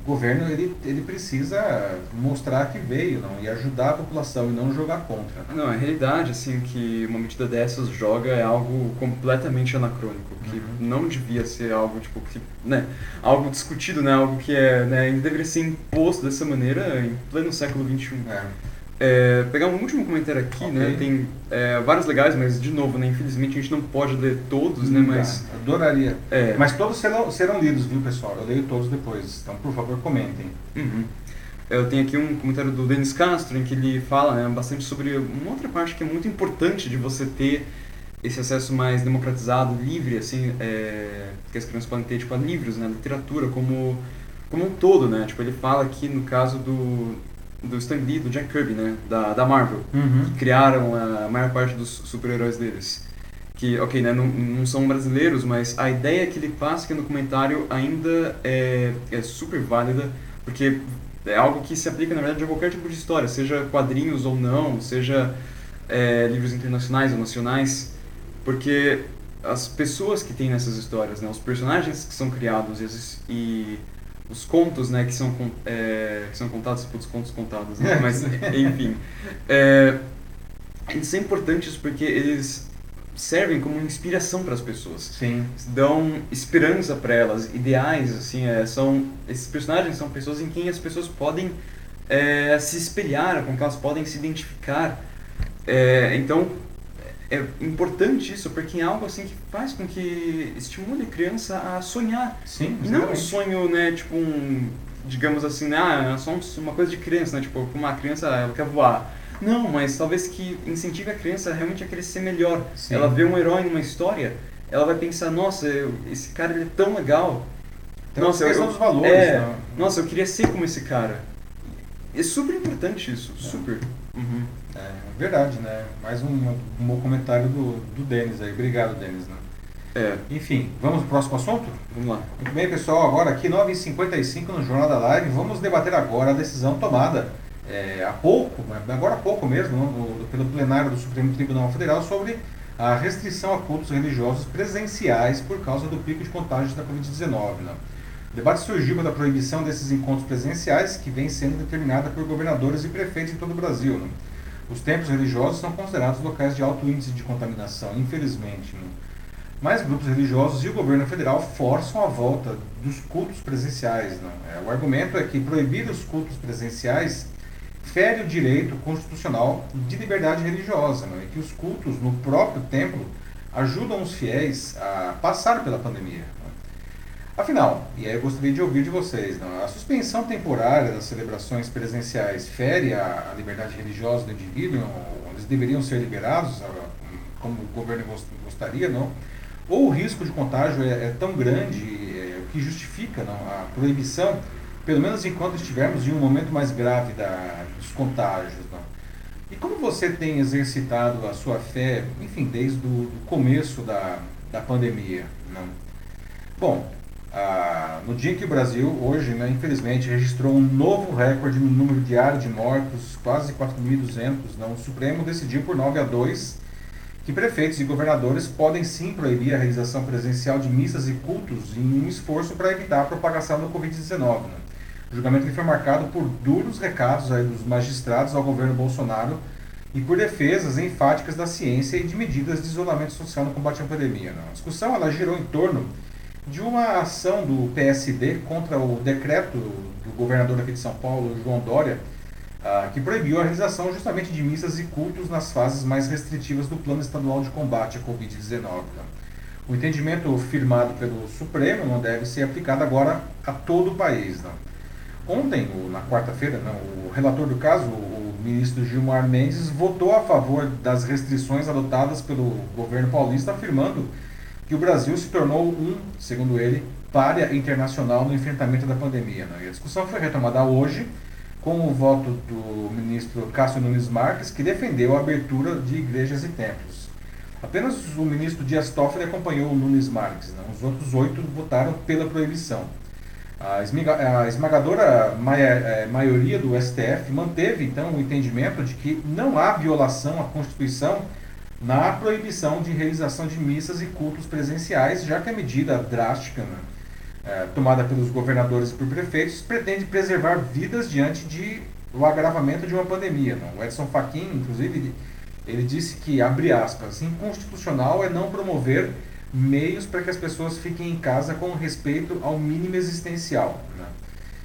o governo ele, ele precisa mostrar que veio não, e ajudar a população e não jogar contra. Não, a realidade assim que uma medida dessas joga é algo completamente anacrônico, que uhum. não devia ser algo tipo que, né, algo discutido, né, algo que é, né, deveria ser imposto dessa maneira em pleno século 21. É. É, pegar um último comentário aqui, né, okay. né? Tem é, vários legais, mas de novo, né? Infelizmente a gente não pode ler todos, né? Hum, mas adoraria. É. Mas todos serão, serão lidos, viu, pessoal? Eu leio todos depois. Então, por favor, comentem. Uhum. Eu tenho aqui um comentário do Denis Castro em que ele fala né, bastante sobre uma outra parte que é muito importante de você ter esse acesso mais democratizado, livre, assim, é, que as crianças podem ter, tipo, a livros, né, literatura como como um todo, né? Tipo, ele fala aqui no caso do do Stan Lee, do Jack Kirby, né? Da, da Marvel, uhum. que criaram a maior parte dos super-heróis deles. Que, ok, né, não, não são brasileiros, mas a ideia que ele passa aqui no comentário ainda é, é super válida, porque é algo que se aplica, na verdade, a qualquer tipo de história, seja quadrinhos ou não, seja é, livros internacionais ou nacionais, porque as pessoas que têm nessas histórias, né, os personagens que são criados e os contos, né, que são, é, que são contados, putz, contos contados, né? mas [laughs] enfim. É, eles são importantes porque eles servem como inspiração para as pessoas. Sim. Dão esperança para elas, ideais, assim, é, são esses personagens são pessoas em quem as pessoas podem é, se espelhar, com que elas podem se identificar. É, então, é importante isso porque é algo assim que faz com que estimule a criança a sonhar. Sim, e não um sonho, né, tipo um, digamos assim, né, ah, é só uma coisa de criança, né, tipo, uma criança ela quer voar. Não, mas talvez que incentive a criança realmente a ser melhor. Sim. Ela vê um herói numa história, ela vai pensar, nossa, eu, esse cara ele é tão legal. Tem nossa, eu, dos valores. É, né? Nossa, eu queria ser como esse cara. É super importante isso, é. super. Uhum. É verdade, né? Mais um, um bom comentário do, do Denis aí. Obrigado, Denis. Né? É. Enfim, vamos para o próximo assunto? Vamos lá. Muito bem, pessoal. Agora aqui, 9h55 no Jornal da Live, vamos debater agora a decisão tomada é, há pouco, agora há pouco mesmo, no, pelo plenário do Supremo Tribunal Federal sobre a restrição a cultos religiosos presenciais por causa do pico de contágios da Covid-19. Né? O debate surgiu pela proibição desses encontros presenciais, que vem sendo determinada por governadores e prefeitos em todo o Brasil. Né? Os templos religiosos são considerados locais de alto índice de contaminação, infelizmente. Né? Mas grupos religiosos e o governo federal forçam a volta dos cultos presenciais. Né? O argumento é que proibir os cultos presenciais fere o direito constitucional de liberdade religiosa, né? e que os cultos no próprio templo ajudam os fiéis a passar pela pandemia. Afinal, e aí eu gostaria de ouvir de vocês, não? a suspensão temporária das celebrações presenciais fere a, a liberdade religiosa do indivíduo, eles deveriam ser liberados, como o governo gostaria, não? Ou o risco de contágio é, é tão grande é, que justifica não, a proibição, pelo menos enquanto estivermos em um momento mais grave da, dos contágios, não? E como você tem exercitado a sua fé, enfim, desde o começo da, da pandemia, não? Bom, ah, no dia que o Brasil, hoje, né, infelizmente, registrou um novo recorde no número diário de mortos, quase 4.200, o Supremo decidiu por 9 a 2 que prefeitos e governadores podem sim proibir a realização presencial de missas e cultos em um esforço para evitar a propagação da Covid-19. Né? O julgamento foi marcado por duros recados dos magistrados ao governo Bolsonaro e por defesas enfáticas da ciência e de medidas de isolamento social no combate à pandemia. Né? A discussão ela girou em torno de uma ação do PSD contra o decreto do governador aqui de São Paulo, João Dória, uh, que proibiu a realização justamente de missas e cultos nas fases mais restritivas do Plano Estadual de Combate à Covid-19. Né? O entendimento firmado pelo Supremo não deve ser aplicado agora a todo o país. Né? Ontem, na quarta-feira, o relator do caso, o ministro Gilmar Mendes, votou a favor das restrições adotadas pelo governo paulista, afirmando que o Brasil se tornou um, segundo ele, párea internacional no enfrentamento da pandemia. Né? E a discussão foi retomada hoje com o voto do ministro Cássio Nunes Marques, que defendeu a abertura de igrejas e templos. Apenas o ministro Dias Toffoli acompanhou o Nunes Marques. Né? Os outros oito votaram pela proibição. A esmagadora é, maioria do STF manteve, então, o entendimento de que não há violação à Constituição na proibição de realização de missas e cultos presenciais, já que a medida drástica né, é, tomada pelos governadores e por prefeitos, pretende preservar vidas diante de o agravamento de uma pandemia. Não? O Edson Fachin, inclusive, ele disse que, abre aspas, inconstitucional é não promover meios para que as pessoas fiquem em casa com respeito ao mínimo existencial. Né?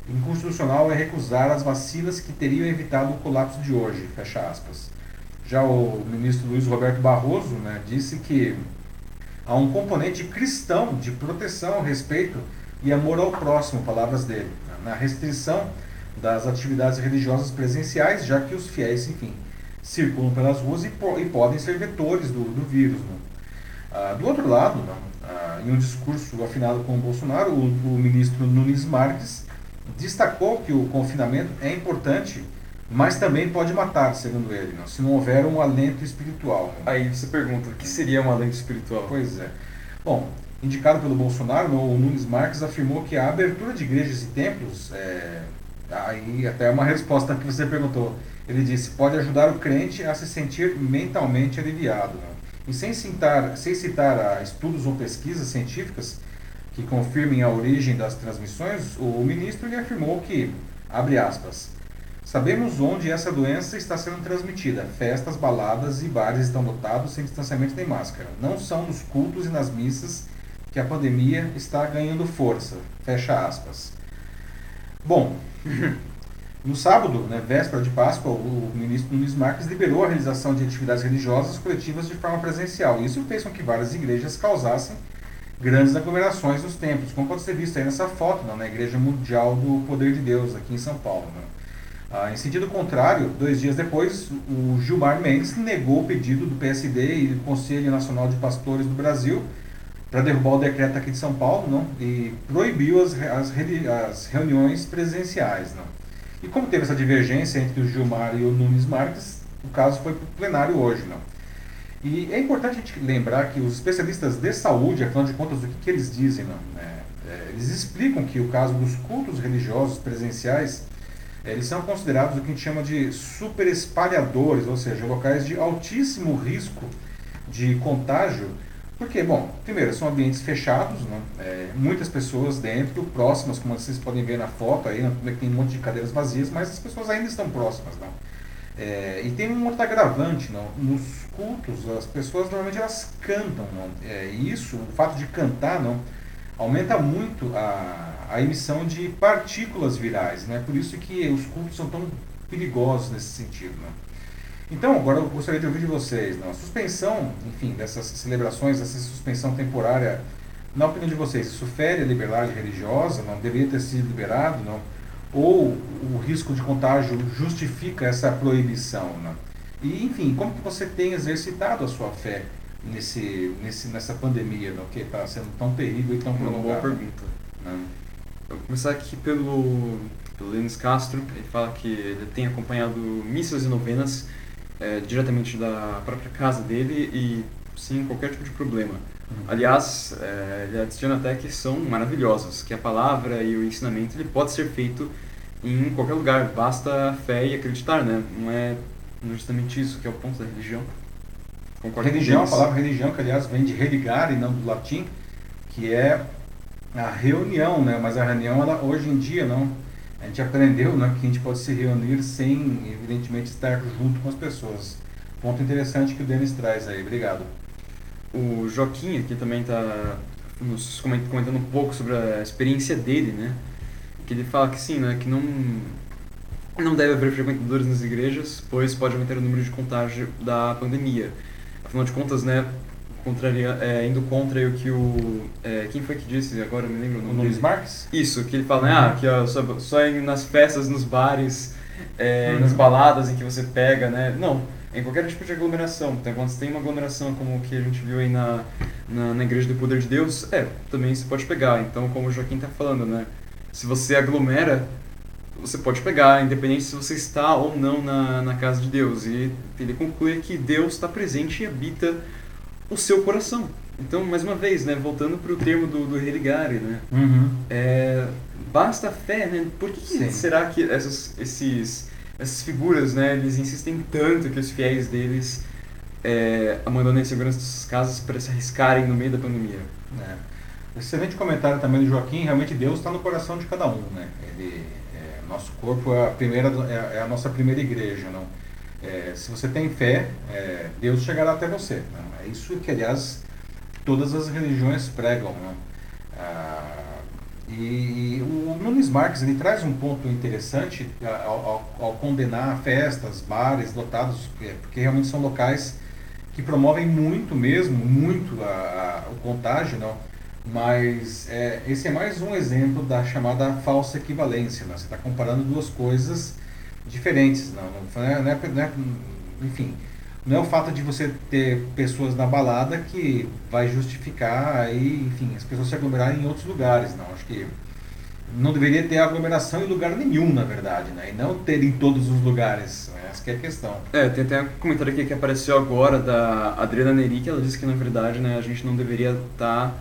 Inconstitucional é recusar as vacinas que teriam evitado o colapso de hoje, fecha aspas. Já o ministro Luiz Roberto Barroso né, disse que há um componente cristão de proteção, respeito e amor ao próximo, palavras dele, né, na restrição das atividades religiosas presenciais, já que os fiéis, enfim, circulam pelas ruas e, po e podem ser vetores do, do vírus. Né? Ah, do outro lado, né, ah, em um discurso afinado com o Bolsonaro, o, o ministro Nunes Marques destacou que o confinamento é importante, mas também pode matar, segundo ele, né, se não houver um alento espiritual. Né? Aí você pergunta, o que seria um alento espiritual? Pois é. Bom, indicado pelo Bolsonaro, o Nunes Marques afirmou que a abertura de igrejas e templos, é, aí até uma resposta que você perguntou, ele disse, pode ajudar o crente a se sentir mentalmente aliviado. Né? E sem citar, sem citar estudos ou pesquisas científicas que confirmem a origem das transmissões, o ministro lhe afirmou que, abre aspas, Sabemos onde essa doença está sendo transmitida. Festas, baladas e bares estão lotados sem distanciamento nem máscara. Não são nos cultos e nas missas que a pandemia está ganhando força. Fecha aspas. Bom, [laughs] no sábado, né, véspera de Páscoa, o ministro Nunes Marques liberou a realização de atividades religiosas coletivas de forma presencial. Isso fez com que várias igrejas causassem grandes aglomerações nos templos, como pode ser visto aí nessa foto, né, na Igreja Mundial do Poder de Deus, aqui em São Paulo. Né. Ah, em sentido contrário, dois dias depois, o Gilmar Mendes negou o pedido do PSD e do Conselho Nacional de Pastores do Brasil para derrubar o decreto aqui de São Paulo não? e proibiu as, as, as reuniões presenciais. Não? E como teve essa divergência entre o Gilmar e o Nunes Marques, o caso foi para o plenário hoje. Não? E é importante a gente lembrar que os especialistas de saúde, afinal de contas, o que, que eles dizem? Não? É, é, eles explicam que o caso dos cultos religiosos presenciais eles são considerados o que a gente chama de super espalhadores, ou seja, locais de altíssimo risco de contágio, porque, bom, primeiro, são ambientes fechados, né? É, muitas pessoas dentro, próximas, como vocês podem ver na foto aí, né? tem um monte de cadeiras vazias, mas as pessoas ainda estão próximas, não? É, e tem um outro agravante, não? nos cultos, as pessoas normalmente elas cantam, não? É, isso, o fato de cantar, não, aumenta muito a, a emissão de partículas virais, né? Por isso que os cultos são tão perigosos nesse sentido, né? Então, agora eu gostaria de ouvir de vocês, não? a suspensão, enfim, dessas celebrações, essa suspensão temporária, na opinião de vocês, isso fere a liberdade religiosa, não deveria ter sido liberado, não? Ou o risco de contágio justifica essa proibição, não? E, enfim, como que você tem exercitado a sua fé nesse, nesse, nessa pandemia, não? que está sendo tão terrível e tão prolongada? Uma boa pergunta. Não? Vou começar aqui pelo, pelo Lenis Castro. Ele fala que ele tem acompanhado missas e novenas é, diretamente da própria casa dele e sem qualquer tipo de problema. Uhum. Aliás, é, ele adiciona até que são maravilhosas, que a palavra e o ensinamento ele pode ser feito em qualquer lugar, basta fé e acreditar, né? Não é justamente isso que é o ponto da religião. Concordo religião, a palavra religião, que aliás vem de religare e não do latim, que é a reunião, né? Mas a reunião, ela, hoje em dia, não. A gente aprendeu né, que a gente pode se reunir sem, evidentemente, estar junto com as pessoas. Ponto interessante que o Denis traz aí. Obrigado. O Joaquim aqui também está nos comentando um pouco sobre a experiência dele, né? Que ele fala que sim, né? Que não não deve haver frequentadores nas igrejas, pois pode aumentar o número de contágio da pandemia. Afinal de contas, né, contraria, é, indo contra o que o. É, quem foi que disse agora? Eu me lembro o nome. Nunes Marques? Isso, que ele fala, né, ah, que ó, só, só nas festas, nos bares, é, uhum. nas baladas em que você pega, né? Não, em qualquer tipo de aglomeração. Então, quando você tem uma aglomeração como o que a gente viu aí na, na, na Igreja do Poder de Deus, é, também você pode pegar. Então, como o Joaquim está falando, né? Se você aglomera, você pode pegar, independente se você está ou não na, na casa de Deus. E ele conclui que Deus está presente e habita o seu coração. Então, mais uma vez, né, voltando para o termo do, do religare, né, uhum. é, basta fé, né? Por que, que será que essas, esses, essas figuras, né, eles insistem tanto que os fiéis deles é, abandonem a segurança das suas casas para se arriscarem no meio da pandemia? É. excelente comentário também do Joaquim. Realmente Deus está no coração de cada um, né? Ele, é, nosso corpo é a primeira, é, é a nossa primeira igreja, não? É, se você tem fé, é, Deus chegará até você. Não? É isso que, aliás, todas as religiões pregam, não? Ah, e, o Nunes Marques ele traz um ponto interessante ao, ao, ao condenar festas, bares lotados, porque realmente são locais que promovem muito mesmo, muito a, a, o contágio, não? mas é, esse é mais um exemplo da chamada falsa equivalência. Né? Você está comparando duas coisas diferentes. Não, não, é, não, é, não é, enfim, não é o fato de você ter pessoas na balada que vai justificar aí, enfim, as pessoas se aglomerarem em outros lugares. Não, acho que não deveria ter aglomeração em lugar nenhum, na verdade, né? E não ter em todos os lugares. Né? Essa é a questão. É, tem até um comentário aqui que apareceu agora da Adriana Neri, que ela disse que, na verdade, né, a gente não deveria estar tá,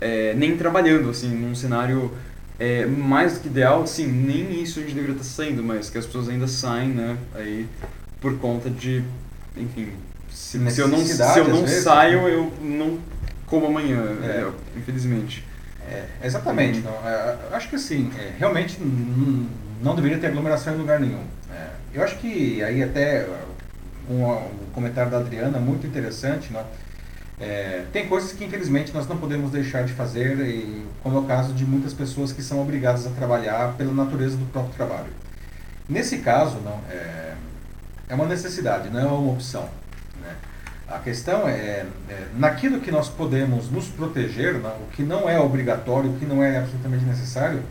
é, nem trabalhando, assim, num cenário é, mais do que ideal, sim, nem isso a gente deveria estar saindo, mas que as pessoas ainda saem, né, aí, por conta de, enfim, se, se eu não, se eu não vezes, saio, né? eu não como amanhã, é. É, infelizmente. É, exatamente. Não, é, acho que assim, é, realmente não deveria ter aglomeração em lugar nenhum. É, eu acho que aí até um, um, comentário da Adriana muito interessante, não? É, tem coisas que infelizmente nós não podemos deixar de fazer, e, como é o caso de muitas pessoas que são obrigadas a trabalhar pela natureza do próprio trabalho. Nesse caso, não, é, é uma necessidade, não é uma opção. A questão é, é, naquilo que nós podemos nos proteger, não, o que não é obrigatório, o que não é absolutamente necessário,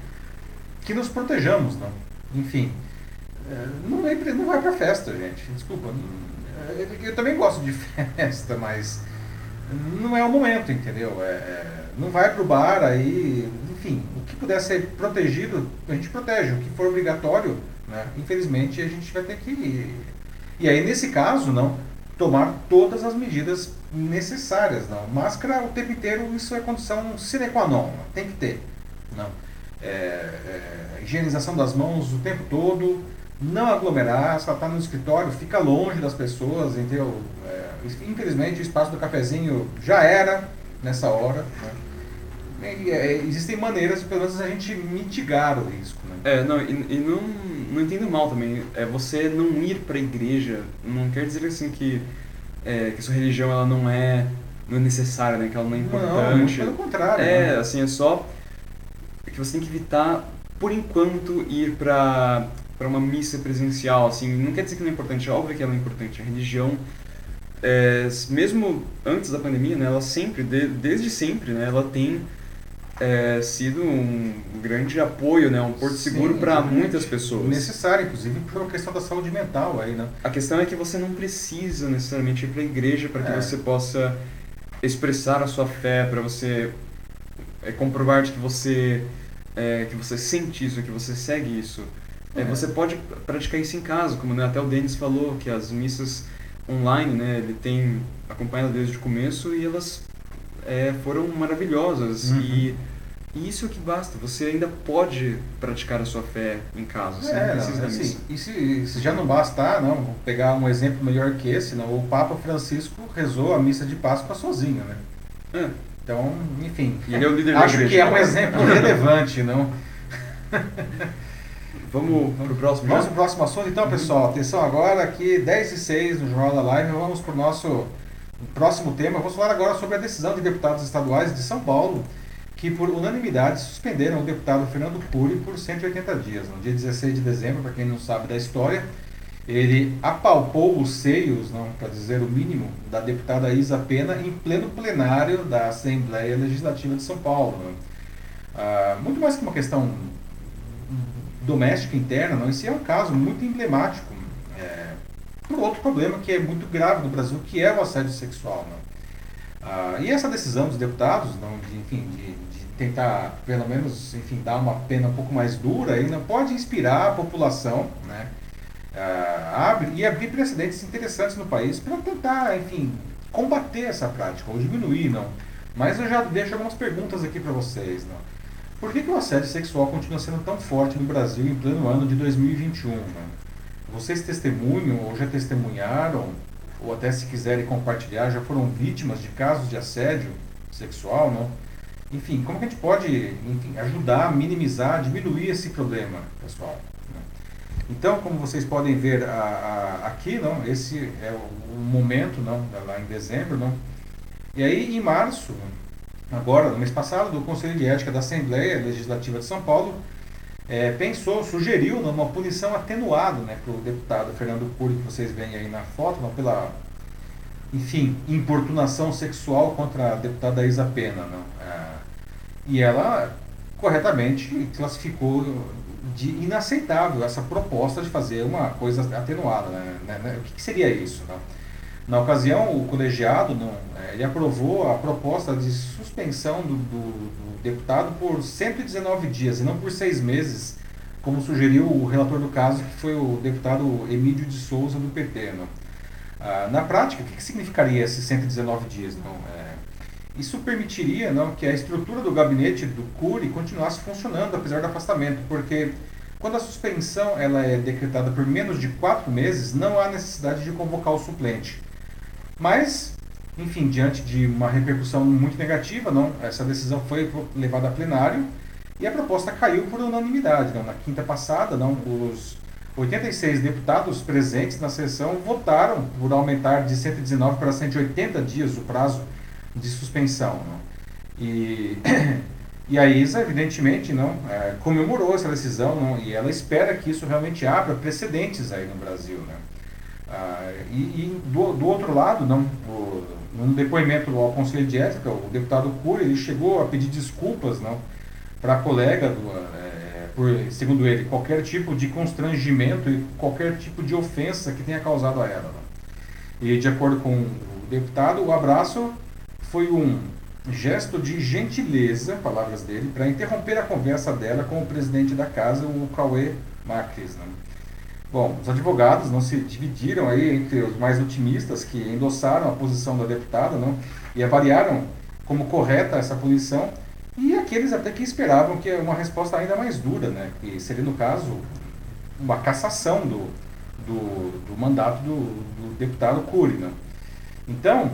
que nos protejamos, não. Enfim, não, é, não vai para festa, gente. Desculpa. Eu também gosto de [laughs] festa, mas não é o momento, entendeu? É, é não vai para o bar aí, enfim, o que puder ser protegido, a gente protege. O que for obrigatório, né, infelizmente, a gente vai ter que ir. E aí, nesse caso, não, tomar todas as medidas necessárias. Não. Máscara o tempo inteiro, isso é condição sine qua non, tem que ter. Não. É, é, higienização das mãos o tempo todo, não aglomerar, se ela está no escritório, fica longe das pessoas, entendeu? É, infelizmente o espaço do cafezinho já era nessa hora. Né? E, é, existem maneiras, pelo menos, a gente mitigar o risco. Né? É, não, e, e não, não entendo mal também. É você não ir para a igreja não quer dizer assim que, é, que sua religião ela não é, não é necessária, né? Que ela não é importante. Não, pelo contrário. É, né? assim, é só que você tem que evitar, por enquanto, ir para para uma missa presencial, assim, não quer dizer que não é importante, é óbvio que ela é importante. A religião, é, mesmo antes da pandemia, né, ela sempre, de, desde sempre, né, ela tem é, sido um grande apoio, né, um porto Sim, seguro para muitas pessoas. Necessário, inclusive, por uma questão da saúde mental aí, né? A questão é que você não precisa necessariamente ir para a igreja para que é. você possa expressar a sua fé, para você é, comprovar que você é, que você sente isso, que você segue isso. É, você pode praticar isso em casa, como né, até o Denis falou, que as missas online, né, ele tem acompanhado desde o começo e elas é, foram maravilhosas uhum. e e isso é o que basta. Você ainda pode praticar a sua fé em casa. Você é, não precisa assim, E se, se, já não bastar, não, vou pegar um exemplo melhor que esse, não, o Papa Francisco rezou a missa de Páscoa sozinho, né? É. Então, enfim. Ele é o líder acho da que é um exemplo [laughs] relevante, não? [laughs] Vamos para o próximo Vamos para o próximo assunto, então, pessoal. Atenção agora, aqui 10 e 6 no Jornal da Live. Vamos para o nosso próximo tema. Vamos falar agora sobre a decisão de deputados estaduais de São Paulo que por unanimidade suspenderam o deputado Fernando Cury por 180 dias. No dia 16 de dezembro, para quem não sabe da história, ele apalpou os seios, não para dizer o mínimo, da deputada Isa Pena em pleno plenário da Assembleia Legislativa de São Paulo. Ah, muito mais que uma questão doméstica interna, não, esse é um caso muito emblemático é, por outro problema que é muito grave no Brasil, que é o assédio sexual. Não? Ah, e essa decisão dos deputados, não, de, enfim, de, tentar, pelo menos, enfim, dar uma pena um pouco mais dura, ainda pode inspirar a população, né? Uh, abre, e abrir precedentes interessantes no país para tentar, enfim, combater essa prática, ou diminuir, não. Mas eu já deixo algumas perguntas aqui para vocês, não. Por que, que o assédio sexual continua sendo tão forte no Brasil em pleno ano de 2021? Não? Vocês testemunham ou já testemunharam, ou até se quiserem compartilhar, já foram vítimas de casos de assédio sexual, não? enfim, como que a gente pode enfim, ajudar, minimizar, diminuir esse problema, pessoal? Né? Então, como vocês podem ver a, a, aqui, não, esse é o, o momento, não, lá em dezembro, não. E aí, em março, agora, no mês passado, do Conselho de Ética da Assembleia Legislativa de São Paulo, é, pensou, sugeriu uma punição atenuada né, para o deputado Fernando Cury, que vocês veem aí na foto, pela, enfim, importunação sexual contra a deputada Isa Pena. Não, é, e ela corretamente classificou de inaceitável essa proposta de fazer uma coisa atenuada. Né? né, né o que, que seria isso? Não? Na ocasião, o colegiado não, é, ele aprovou a proposta de suspensão do, do, do, deputado por 119 dias e não por seis meses, como sugeriu o relator do caso, que foi o deputado Emílio de Souza, do PT. Não? Ah, na prática, o que, que significaria esses 119 dias? Não? É, isso permitiria não, que a estrutura do gabinete do CURI continuasse funcionando, apesar do afastamento, porque quando a suspensão ela é decretada por menos de quatro meses, não há necessidade de convocar o suplente. Mas, enfim, diante de uma repercussão muito negativa, não, essa decisão foi levada a plenário e a proposta caiu por unanimidade. Não. Na quinta passada, não, os 86 deputados presentes na sessão votaram por aumentar de 119 para 180 dias o prazo de suspensão. Não. E, [coughs] e a ISA, evidentemente, não é, comemorou essa decisão não, e ela espera que isso realmente abra precedentes aí no Brasil. Né. Ah, e, e do, do, outro lado, não, o, no depoimento ao Conselho de Ética, o deputado Cury ele chegou a pedir desculpas não, para a colega, do, é, por, segundo ele, qualquer tipo de constrangimento e qualquer tipo de ofensa que tenha causado a ela. Não. E de acordo com o deputado, o abraço foi um gesto de gentileza, palavras dele, para interromper a conversa dela com o presidente da casa, o Cauê Marques. Não. Bom, os advogados não se dividiram aí entre os mais otimistas que endossaram a posição da deputada, não, e avaliaram como correta essa punição, e aqueles até que esperavam que uma resposta ainda mais dura, né, que seria no caso uma cassação do, do, do mandato do, do, deputado Cury, né. Então,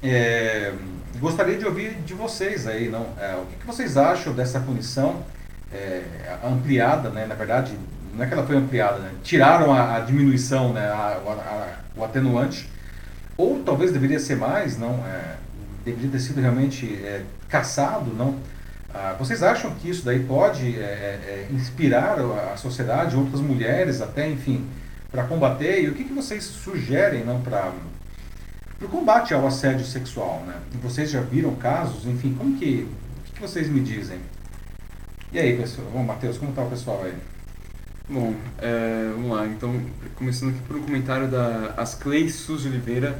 é, gostaria de ouvir de vocês aí, não, é, o que, que, vocês acham dessa punição é, ampliada, né, na verdade não é que ela foi ampliada, né? tiraram a, a diminuição, né? A, a, o atenuante, ou talvez deveria ser mais, não, é, deveria ter sido realmente é, caçado, não. Ah, vocês acham que isso daí pode é, é, é inspirar a, sociedade, outras mulheres até, enfim, para combater? E o que, que vocês sugerem, não, para o combate ao assédio sexual, né? Vocês já viram casos, enfim, como que, o que, que vocês me dizem? E aí, pessoal? Bom, Matheus, como está o pessoal aí? Bom, é, vamos lá. Então, começando aqui por um comentário da Asclei Suzy Oliveira.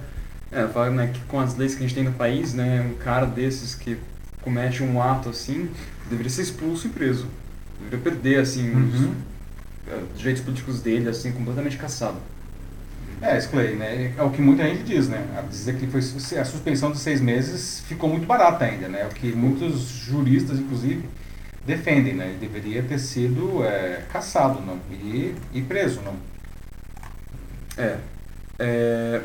Ela fala né, que com as leis que a gente tem no país, né, um cara desses que comete um ato assim, deveria ser expulso e preso. Deveria perder, assim, uhum. os, é, direitos políticos dele, assim, completamente caçado. É, Sclay, né? É o que muita gente diz, né? A dizer que foi a suspensão de seis meses ficou muito barata ainda, né? O que muitos juristas, inclusive, defendem, né? Ele deveria ter sido é, caçado não? E, e preso. Não? É. é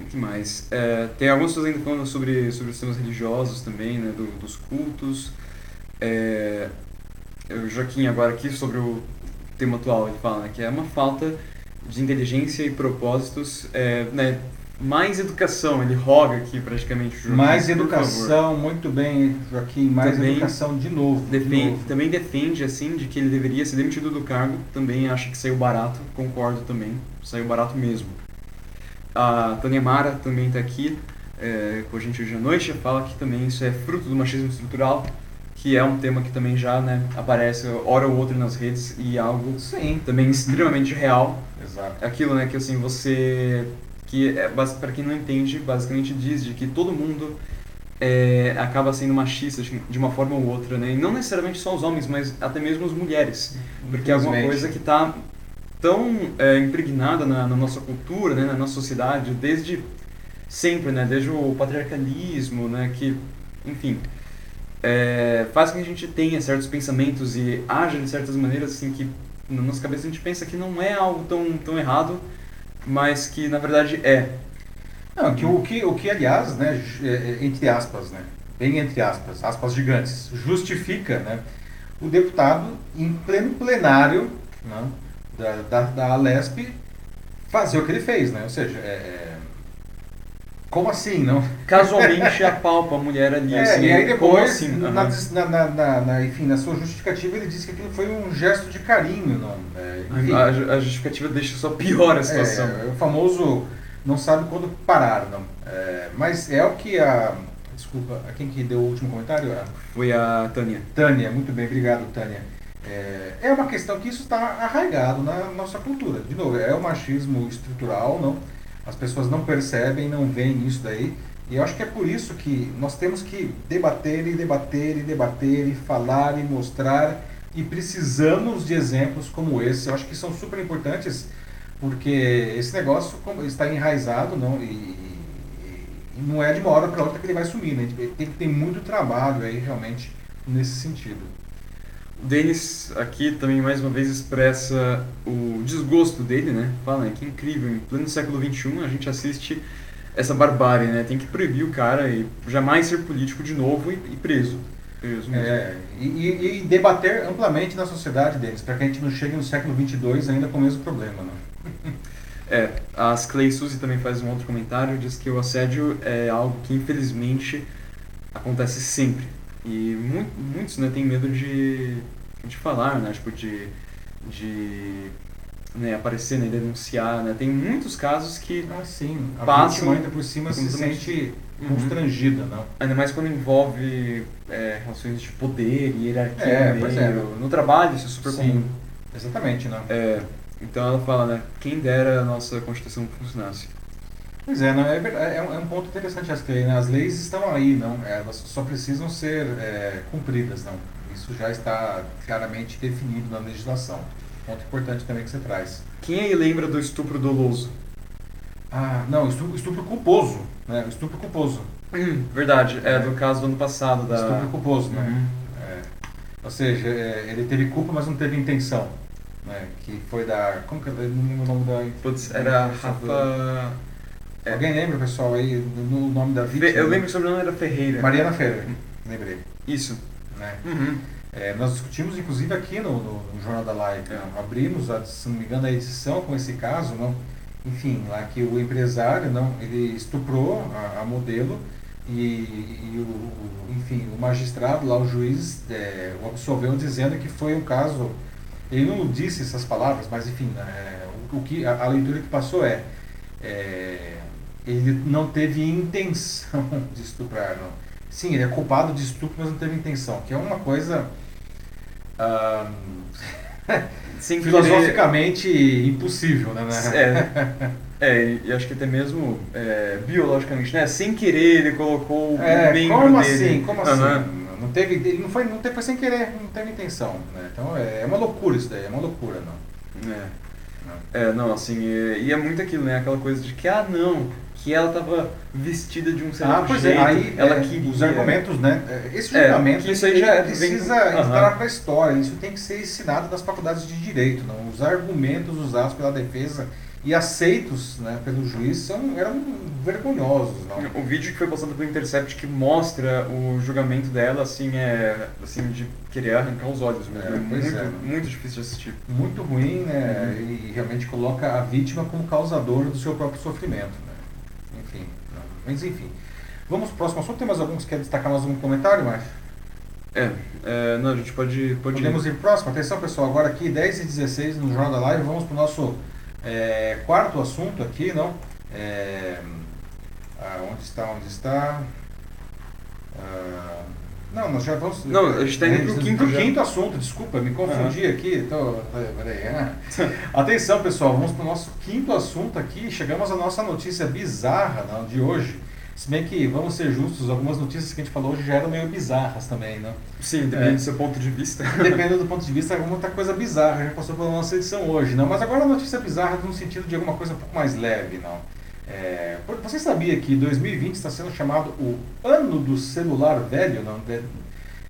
o que mais? É, tem pessoas ainda falando sobre, sobre os temas religiosos também, né? Do, dos cultos. É, o Joaquim agora aqui sobre o tema atual, ele fala né, que é uma falta de inteligência e propósitos é, né, mais educação, ele roga aqui praticamente o Joaquim. Mais educação, muito bem, Joaquim, mais também educação de novo, defende, de novo. Também defende, assim, de que ele deveria ser demitido do cargo, também acha que saiu barato, concordo também, saiu barato mesmo. A Tânia Mara também está aqui é, com a gente hoje à noite, fala que também isso é fruto do machismo estrutural, que é um tema que também já né, aparece hora ou outra nas redes e é algo Sim. também extremamente real. Exato. Aquilo né, que assim, você que é, para quem não entende, basicamente diz de que todo mundo é, acaba sendo machista de uma forma ou outra, né? E não necessariamente só os homens, mas até mesmo as mulheres, porque é alguma coisa que está tão é, impregnada na, na, nossa cultura, né? na nossa sociedade, desde sempre, né? Desde o patriarcalismo, né? Que, enfim, é, faz com que a gente tenha certos pensamentos e haja de certas maneiras assim que na nossa cabeça a gente pensa que não é algo tão, tão errado, mas que na verdade é. Não, que o que, o que aliás, né, é, é, entre aspas, né, bem entre aspas, aspas gigantes, justifica né, o deputado em pleno plenário né, da, da, da Alesp fazer o que ele fez, né? Ou seja, é, é como assim, não? Casualmente apalpa a mulher ali, é, assim. E aí depois, assim? na, na, na, na, enfim, na sua justificativa, ele disse que aquilo foi um gesto de carinho, não? É, a, a, justificativa deixa só pior a situação. É, o famoso não sabe quando parar, não. É, mas é o que a... Desculpa, quem que deu o último comentário? Foi a Tânia. Tânia, muito bem, obrigado, Tânia. É, é uma questão que isso está arraigado na nossa cultura. De novo, é o machismo estrutural, não? As pessoas não percebem, não veem isso daí. E eu acho que é por isso que nós temos que debater e debater e debater e falar e mostrar e precisamos de exemplos como esse. Eu acho que são super importantes porque esse negócio está enraizado não e, e não é de uma hora para outra que ele vai sumir. Né? Tem que ter muito trabalho aí realmente nesse sentido. Denis aqui também mais uma vez expressa o desgosto dele, né? Fala, né? Que incrível, em pleno século XXI a gente assiste essa barbárie, né? Tem que proibir o cara e jamais ser político de novo e, e preso. preso é, e, e, debater amplamente na sociedade deles, para que a gente não chegue no século XXII ainda com o mesmo problema, né? [laughs] É, as Clay Suzy também faz um outro comentário, diz que o assédio é algo que infelizmente acontece sempre e muito, muitos né, têm medo de, de falar, né? Tipo, de, de né, aparecer, né, denunciar, né? Tem muitos casos que ah, sim. A passam... ainda por cima se sente uhum. constrangida, não? Ainda mais quando envolve é, relações de poder e hierarquia é, no, meio. É. no trabalho, isso é super sim. comum. Exatamente, não? É, então ela fala, né? Quem dera a nossa Constituição funcionasse. Pois é, não, é, é, é, um ponto interessante as leis. Né? As leis estão aí, não? É, elas só precisam ser é, cumpridas, não? Isso já está claramente definido na legislação. Ponto importante também que você traz. Quem aí lembra do estupro doloso? Ah, não, estupro, estupro culposo, né? Estupro culposo. Hum, verdade, é, do caso do ano passado. Da... Estupro culposo, né? Uhum. É. Ou seja, é, ele teve culpa, mas não teve intenção. Né? Que foi da. Como que eu não lembro o nome da. Putz, era Rafa. É. Alguém lembra, pessoal, aí, no nome da vítima? Eu lembro que o sobrenome era Ferreira. Mariana Ferreira, lembrei. Isso. Né? Uhum. É, nós discutimos, inclusive, aqui no, no, no Jornal da Live. É. Abrimos, a, se não me engano, a edição com esse caso, não? enfim, lá que o empresário, não, ele estuprou a, a modelo e, e o, o, enfim, o magistrado lá, o juiz, é, o absolveu dizendo que foi um caso, ele não disse essas palavras, mas enfim, é, o, o, que a, a leitura que passou é, é ele não teve intenção [laughs] de estuprar, não. Sim, ele é culpado de estupro, mas não teve intenção, que é uma coisa [laughs] filosoficamente querer... impossível, né? É, [laughs] é, e acho que até mesmo é, biologicamente, né? Sem querer ele colocou é, o membro como dele. Assim, como assim? Não teve, ele não foi, não teve, foi sem querer, não teve intenção, né? Então é, é uma loucura isso daí, é uma loucura, não. É. É, não, assim, e, e é muito aquilo, né? Aquela coisa de que, ah, não, que ela estava vestida de um certo ah, pois é, jeito, é, aí, ela é, queria... Os argumentos, né? É, esse julgamento é, isso aí já precisa vem... entrar para a história, isso tem que ser ensinado nas faculdades de direito, não? Os argumentos usados pela defesa e aceitos né, pelo juiz são, eram vergonhosos. Não? O vídeo que foi postado pelo Intercept que mostra o julgamento dela, assim, é assim, de querer arrancar os olhos mesmo. É, muito, é. muito difícil de assistir. Muito ruim, né? Uhum. E realmente coloca a vítima como causador do seu próprio sofrimento. Enfim, não. mas enfim. Vamos para o próximo assunto. Tem mais alguns que quer destacar mais algum comentário, Márcio? É, é, não, a gente pode, pode Podemos ir o próximo. Atenção, pessoal. Agora aqui, 10 e 16 no Jornal da Live. Vamos para o nosso é, quarto assunto aqui, não? É, ah, onde está, onde está? Ah, não, nós já vamos. Não, a gente está indo para o quinto, quinto assunto, desculpa, me confundi uhum. aqui. Tô, peraí, ah. [laughs] Atenção, pessoal, vamos para o nosso quinto assunto aqui. Chegamos à nossa notícia bizarra não, de hoje. Se bem que, vamos ser justos, algumas notícias que a gente falou hoje já eram meio bizarras também, né? Sim, depende é, do seu ponto de vista. [laughs] Depende do ponto de vista, alguma outra coisa bizarra já passou pela nossa edição hoje, não? Mas agora a notícia bizarra no sentido de alguma coisa um pouco mais leve, não? É, você sabia que 2020 está sendo chamado o ano do celular velho, não?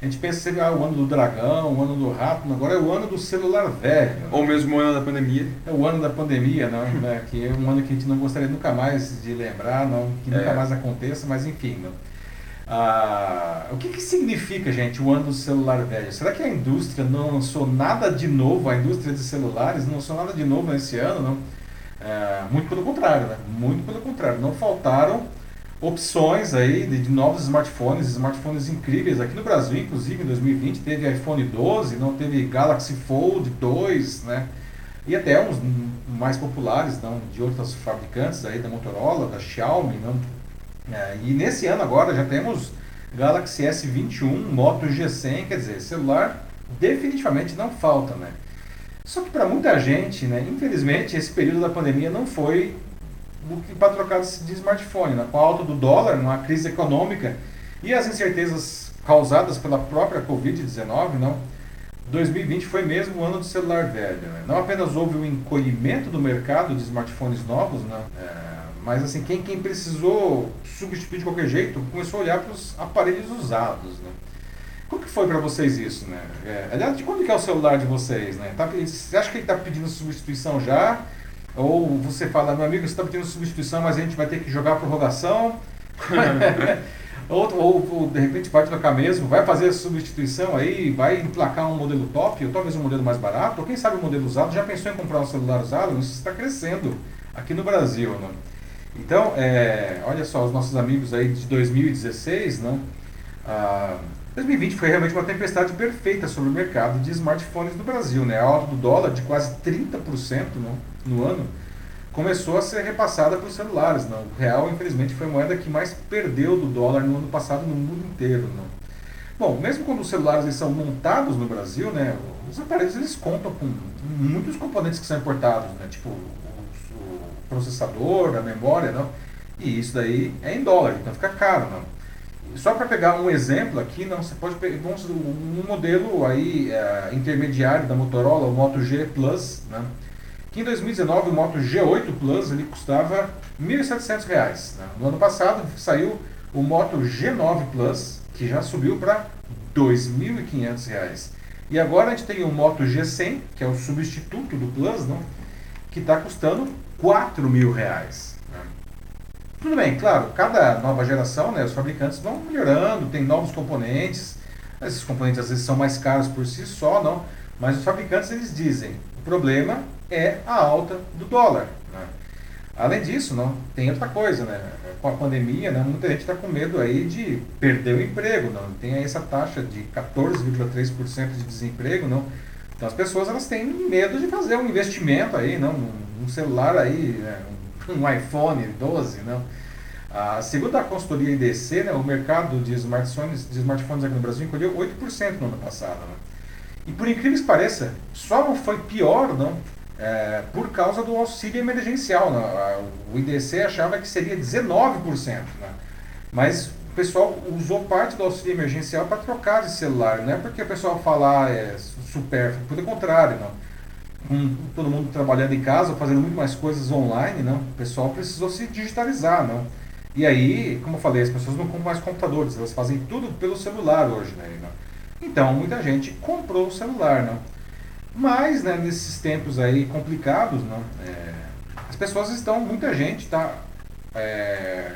A gente pensa que seria o ano do dragão, o ano do rato, agora é o ano do celular velho. Ou mesmo o ano da pandemia. É o ano da pandemia, não, [laughs] né? que é um ano que a gente não gostaria nunca mais de lembrar, não, que nunca é. mais aconteça, mas enfim. Não. Ah, o que, que significa, gente, o ano do celular velho? Será que a indústria não lançou nada de novo, a indústria de celulares não lançou nada de novo nesse ano? Não? É, muito pelo contrário, né? Muito pelo contrário. Não faltaram opções aí de, de, novos smartphones, smartphones incríveis. Aqui no Brasil, inclusive, em 2020, teve iPhone 12, não teve Galaxy Fold 2, né? E até uns mais populares, não, de outras fabricantes aí, da Motorola, da Xiaomi, não, é, e nesse ano agora já temos Galaxy S21, Moto G100, quer dizer, celular definitivamente não falta, né? Só que para muita gente, né, infelizmente, esse período da pandemia não foi para trocar de smartphone, né? com a alta do dólar, uma crise econômica e as incertezas causadas pela própria Covid-19, não. 2020 foi mesmo o ano do celular velho. Né? Não apenas houve o um encolhimento do mercado de smartphones novos, né? É, mas assim, quem, quem precisou substituir de qualquer jeito começou a olhar para os aparelhos usados. Né? Como que foi para vocês isso? Né? É, aliás, de quando que é o celular de vocês? Né? Tá, você acha que ele está pedindo substituição já? Ou você fala, meu amigo, você está pedindo substituição, mas a gente vai ter que jogar a prorrogação? [laughs] ou, ou, ou, de repente vai trocar mesmo, vai fazer a substituição aí, vai emplacar um modelo top, ou talvez um modelo mais barato, ou quem sabe um modelo usado, já pensou em comprar um celular usado? Isso está crescendo aqui no Brasil. Né? Então, é, olha só, os nossos amigos aí de 2016, né? Ah, 2020 foi realmente uma tempestade perfeita sobre o mercado de smartphones no Brasil, né? A alta do dólar de quase 30% no, no ano começou a ser repassada para os celulares. Não? O real, infelizmente, foi a moeda que mais perdeu do dólar no ano passado no mundo inteiro. Não? Bom, mesmo quando os celulares eles são montados no Brasil, né, os aparelhos eles contam com muitos componentes que são importados, né, tipo processador, a memória, não? E isso daí é em dólar, então fica caro, não? Só para pegar um exemplo aqui, não, você pode pegar um modelo aí é, intermediário da Motorola, o Moto G Plus, né? que em 2019 o Moto G8 Plus ele custava R$ 1.700. Né? No ano passado saiu o Moto G9 Plus, que já subiu para R$ 2.500. E agora a gente tem o Moto G100, que é o substituto do Plus, não? que está custando 4 mil reais. Né? Tudo bem, claro, cada nova geração, né, os fabricantes vão melhorando, tem novos componentes. Esses componentes às vezes são mais caros por si só, não, mas os fabricantes eles dizem, o problema é a alta do dólar. Né? Além disso, não, tem outra coisa, né? Com a pandemia, né, muita gente está com medo aí de perder o emprego, não. Tem aí essa taxa de 14,3% de desemprego, não. Então as pessoas elas têm medo de fazer um investimento aí, não, um celular aí, né, um iPhone 12, não. Ah, segundo a consultoria IDC, né, o mercado de smartphones, de smartphones aqui no Brasil encolheu 8% no ano passado. Né? E por incrível que pareça, só não foi pior não, é, por causa do auxílio emergencial. Né? O IDC achava que seria 19%. Né? Mas pessoal usou parte do auxílio emergencial para trocar de celular, não é porque o pessoal fala ah, é supérfluo, pelo contrário, não. Com todo mundo trabalhando em casa, fazendo muito mais coisas online, não. O pessoal precisou se digitalizar, não. E aí, como eu falei, as pessoas não compram mais computadores, elas fazem tudo pelo celular hoje, né? Não? Então, muita gente comprou o celular, não. Mas, né, nesses tempos aí complicados, não, é, as pessoas estão, muita gente está é,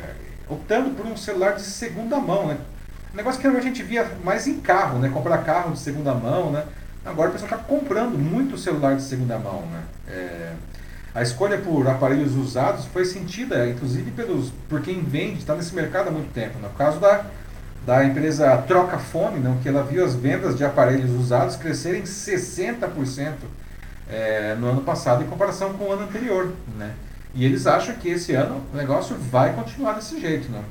optando por um celular de segunda mão, né? Um negócio que a gente via mais em carro, né? Comprar carro de segunda mão, né? Agora o pessoal está comprando muito celular de segunda mão, né? É, a escolha por aparelhos usados foi sentida, inclusive, pelos, por quem vende, está nesse mercado há muito tempo. No caso da, da empresa Trocafone, não, que ela viu as vendas de aparelhos usados crescerem 60% é, no ano passado em comparação com o ano anterior. Né? E eles acham que esse ano o negócio vai continuar desse jeito. Né?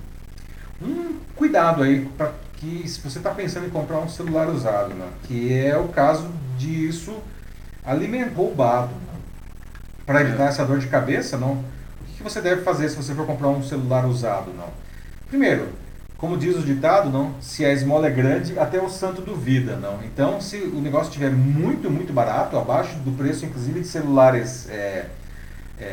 Um cuidado aí para que se você está pensando em comprar um celular usado, né? que é o caso disso alimentar roubado. Né? Para evitar é. essa dor de cabeça, não, o que você deve fazer se você for comprar um celular usado? Não? Primeiro, como diz o ditado, não, se a esmola é grande, até o santo duvida, não. Então, se o negócio estiver muito, muito barato, abaixo do preço, inclusive de celulares é, é,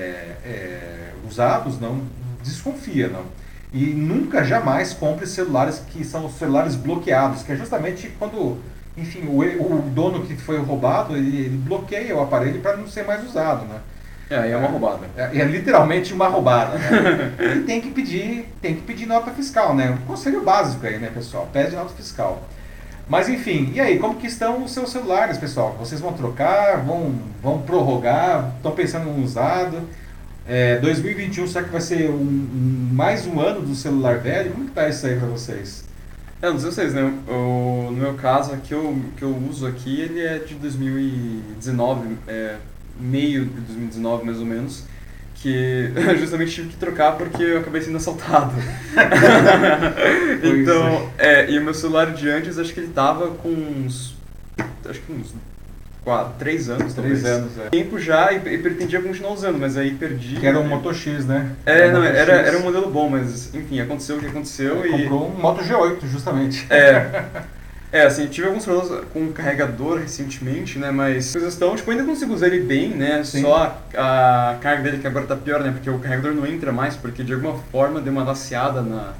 é, usados, não desconfia, não. E nunca, jamais compre celulares que são os celulares bloqueados, que é justamente quando, enfim, o, o dono que foi roubado, ele, ele bloqueia o aparelho para não ser mais usado, né? É, é uma roubada. É, é literalmente uma roubada, né? [laughs] e tem que pedir, tem que pedir nota fiscal, né? Um conselho básico aí, né, pessoal? Pede nota fiscal. Mas enfim, e aí, como que estão os seus celulares, pessoal? Vocês vão trocar, vão, vão prorrogar, estão pensando em um usado? É, 2021, será que vai ser um, mais um ano do celular velho? Como que tá isso aí para vocês? É, não sei vocês, né? No meu caso, aqui eu, que eu uso aqui, ele é de 2019, é, meio de 2019 mais ou menos, que [laughs] justamente tive que trocar porque eu acabei sendo assaltado. [laughs] então, é. é, e o meu celular de antes, acho que ele tava com uns, acho que uns quatro, três anos, três talvez. anos, é. Tempo já e, e, pretendia continuar usando, mas aí perdi. Que era um Moto X, né? É, era não, era, era um modelo bom, mas enfim, aconteceu o que aconteceu é, e... Comprou um Moto G8, justamente. É. [laughs] É, assim, tive alguns problemas com o carregador recentemente, né, mas coisas estão, tipo, ainda consigo usar ele bem, né, Sim. só a, a, carga dele que agora tá pior, né, porque o carregador não entra mais, porque de alguma forma deu uma laceada na,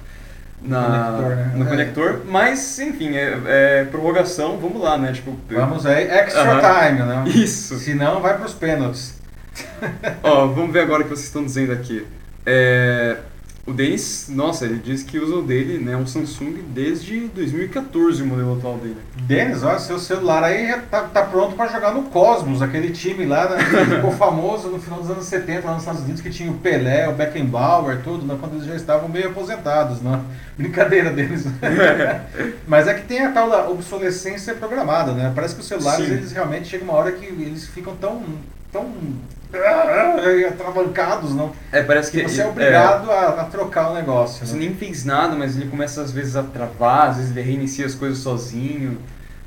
na, conector, né? no é. conector, mas enfim, é, é, prorrogação, vamos lá, né? Tipo, vamos aí, extra uh -huh. time, né? [laughs] Isso. Senão vai para os pênaltis. Ó, vamos ver agora o que vocês estão dizendo aqui. É, o Denis, nossa, ele diz que usa o dele, né, um Samsung desde 2014, o modelo atual dele. Denis, olha, seu celular aí já tá, tá pronto para jogar no Cosmos, aquele time lá, né, que [laughs] ficou famoso no final dos anos 70 lá nos Estados Unidos, que tinha o Pelé, o Beckenbauer, tudo, né, quando eles já estavam meio aposentados, né? Brincadeira deles. [laughs] Mas é que tem a tal da obsolescência programada, né? Parece que os celulares, Sim. eles realmente chegam uma hora que eles ficam tão, tão atravancados, não. É, parece que. Você é obrigado é, a, a, trocar o negócio. Você né? nem fez nada, mas ele começa às vezes a travar, às vezes ele reinicia as coisas sozinho.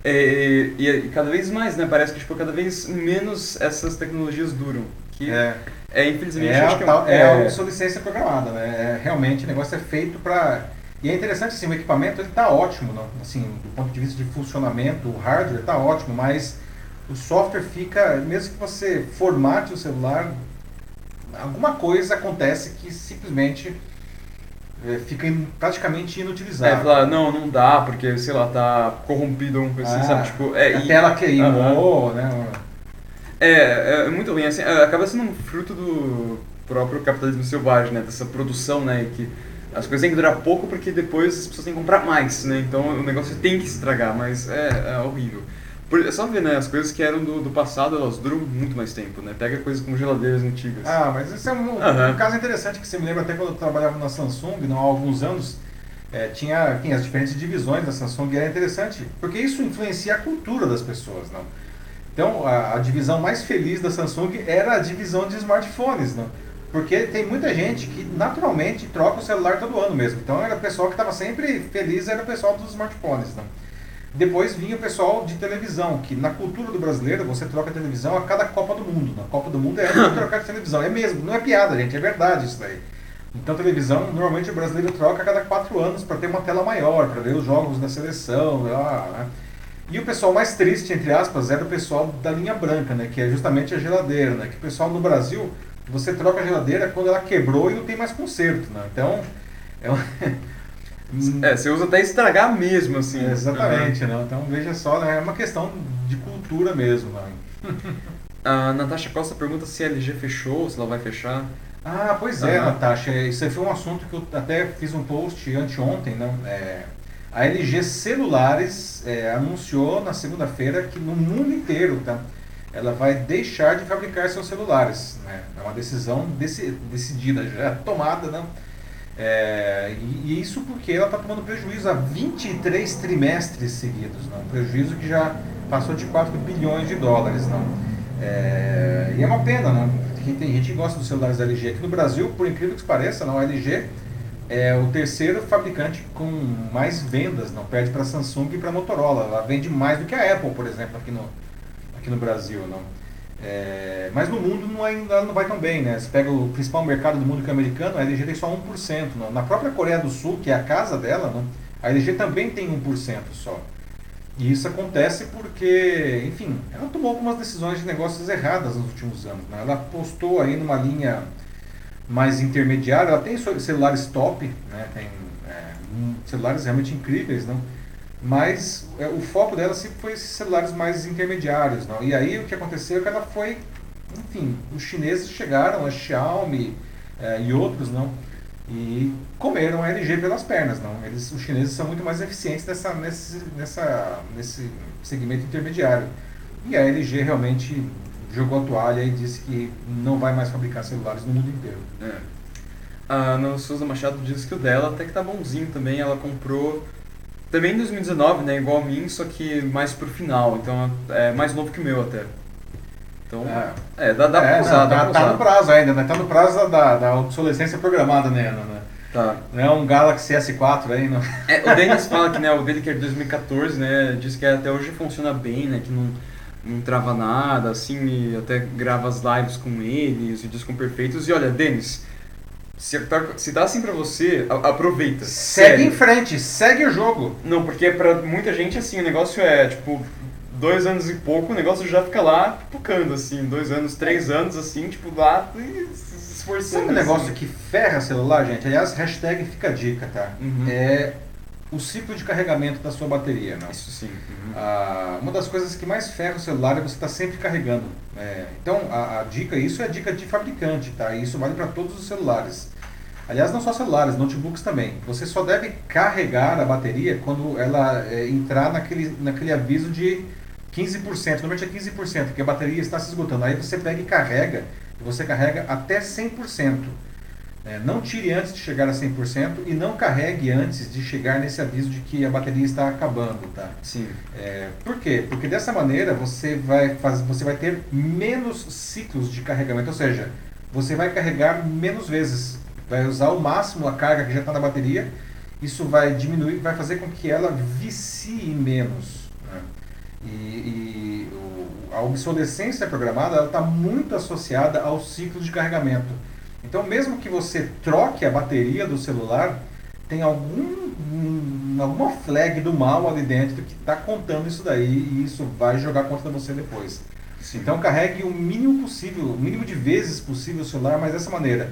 É, e, e, cada vez mais, né? Parece que tipo, cada vez menos essas tecnologias duram. Que é, é infelizmente. É, acho que é, tal, é, a obsolescência programada, né? É, realmente o negócio é feito para. E é interessante assim, o equipamento ele está ótimo, não? assim, do ponto de vista de funcionamento, o hardware está ótimo, mas o software fica, mesmo que você formate o celular, alguma coisa acontece que simplesmente é, fica praticamente inutilizável. É, falar, não, não dá, porque, sei lá, tá corrompido alguma coisa assim, sabe? Tipo, é, a e... tela queimou, -huh. né? É, é muito bem, assim, é, acaba sendo um fruto do próprio capitalismo selvagem, né? Dessa produção, né? Que as coisas têm que durar pouco porque depois as pessoas têm que comprar mais, né? Então o negócio tem que estragar, mas é, é horrível. Por, é só ver, né? As coisas que eram do, do passado, elas duram muito mais tempo, né? Pega coisas como geladeiras antigas. Ah, mas isso é um, uhum. um caso interessante que você me lembra até quando eu trabalhava na Samsung, não, há alguns anos, é, tinha, tinha as diferentes divisões da Samsung e era interessante, porque isso influencia a cultura das pessoas, não? Então, a, a divisão mais feliz da Samsung era a divisão de smartphones, não? Porque tem muita gente que naturalmente troca o celular todo ano mesmo. Então, era o pessoal que estava sempre feliz, era o pessoal dos smartphones, não? Depois vinha o pessoal de televisão, que na cultura do brasileiro você troca televisão a cada Copa do Mundo. Na Copa do Mundo é [coughs] trocar de televisão. É mesmo, não é piada, gente, é verdade isso daí. Então televisão, normalmente o brasileiro troca a cada quatro anos para ter uma tela maior, para ver os jogos da seleção. Lá, né? E o pessoal mais triste, entre aspas, era o pessoal da linha branca, né? que é justamente a geladeira. Né? Que o pessoal no Brasil, você troca a geladeira quando ela quebrou e não tem mais conserto. Né? Então, é uma... [laughs] É, você usa até estragar mesmo, assim. É, exatamente, uhum. né? Então veja só, né? é uma questão de cultura mesmo. Né? [laughs] a Natasha Costa pergunta se a LG fechou, se ela vai fechar. Ah, pois é, uhum. Natasha. Isso aí foi um assunto que eu até fiz um post anteontem, né? É, a LG Celulares é, anunciou na segunda-feira que no mundo inteiro, tá? Ela vai deixar de fabricar seus celulares. Né? É uma decisão deci decidida, já tomada, né? É, e, e, isso porque ela está tomando prejuízo há 23 trimestres seguidos, não? um prejuízo que já passou de 4 bilhões de dólares. Não? É, e é uma pena, não? Porque tem gente que gosta dos celulares da LG. Aqui no Brasil, por incrível que pareça, não, a LG é o terceiro fabricante com mais vendas, não perde para a Samsung e para a Motorola. Ela vende mais do que a Apple, por exemplo, aqui no, aqui no Brasil. Não? É, mas no mundo não, ainda não vai tão bem, né? Você pega o principal mercado do mundo que é americano, a LG tem só 1%. Não? Na própria Coreia do Sul, que é a casa dela, não? a LG também tem 1% só. E isso acontece porque, enfim, ela tomou algumas decisões de negócios erradas nos últimos anos. Né? Ela apostou aí numa linha mais intermediária, ela tem celulares top, né? tem é, celulares realmente incríveis, não? Mas é, o foco dela sempre foi esses celulares mais intermediários. Não? E aí o que aconteceu é que ela foi enfim, os chineses chegaram, a Xiaomi é, e outros, não, e comeram a LG pelas pernas, não. Eles, os chineses são muito mais eficientes nessa, nesse, nessa, nesse segmento intermediário. E a LG realmente jogou a toalha e disse que não vai mais fabricar celulares no mundo inteiro. É. A Ana Souza Machado diz que o dela até que tá bonzinho também. Ela comprou também em 2019, né? Igual a mim, só que mais pro final. Então é mais novo que o meu até. Então, é, é dá, dá é, pra usar, não, dá tá, pra tá usar. no prazo ainda, né? Tá no prazo da, da obsolescência programada, né? Né? Tá. Não é um Galaxy S4 aí, não? É, o [laughs] Denis fala que né, o dele que é de 2014, né? Diz que até hoje funciona bem, né? Que não, não trava nada, assim, até grava as lives com ele, os vídeos com perfeitos. E olha, Denis, se tá, se tá assim pra você, aproveita. Segue sério. em frente, segue o jogo. Não, porque pra muita gente, assim, o negócio é, tipo, dois anos e pouco, o negócio já fica lá pipocando, assim, dois anos, três anos, assim, tipo, lá se esforçando. Sabe um negócio assim. que ferra celular, gente? Aliás, hashtag fica a dica, tá? Uhum. É o ciclo de carregamento da sua bateria, não? Isso sim. Uhum. Ah, uma das coisas que mais ferra o celular é você estar tá sempre carregando. É, então, a, a, dica, isso é dica de fabricante, tá? E isso vale para todos os celulares. Aliás, não só celulares, notebooks também. Você só deve carregar a bateria quando ela é, entrar naquele, naquele aviso de 15%, normalmente é 15%, que a bateria está se esgotando. Aí você pega e carrega, e você carrega até 100%. É, não tire antes de chegar a 100% e não carregue antes de chegar nesse aviso de que a bateria está acabando, tá? Sim. É, por quê? Porque dessa maneira você vai, fazer, você vai ter menos ciclos de carregamento, ou seja, você vai carregar menos vezes, vai usar o máximo a carga que já está na bateria, isso vai diminuir, vai fazer com que ela vicie menos. Né? E, e o, a obsolescência programada está muito associada ao ciclo de carregamento. Então, mesmo que você troque a bateria do celular, tem algum, um, alguma flag do mal ali dentro que está contando isso daí e isso vai jogar contra você depois. Sim. Então, carregue o mínimo possível, o mínimo de vezes possível o celular, mas dessa maneira.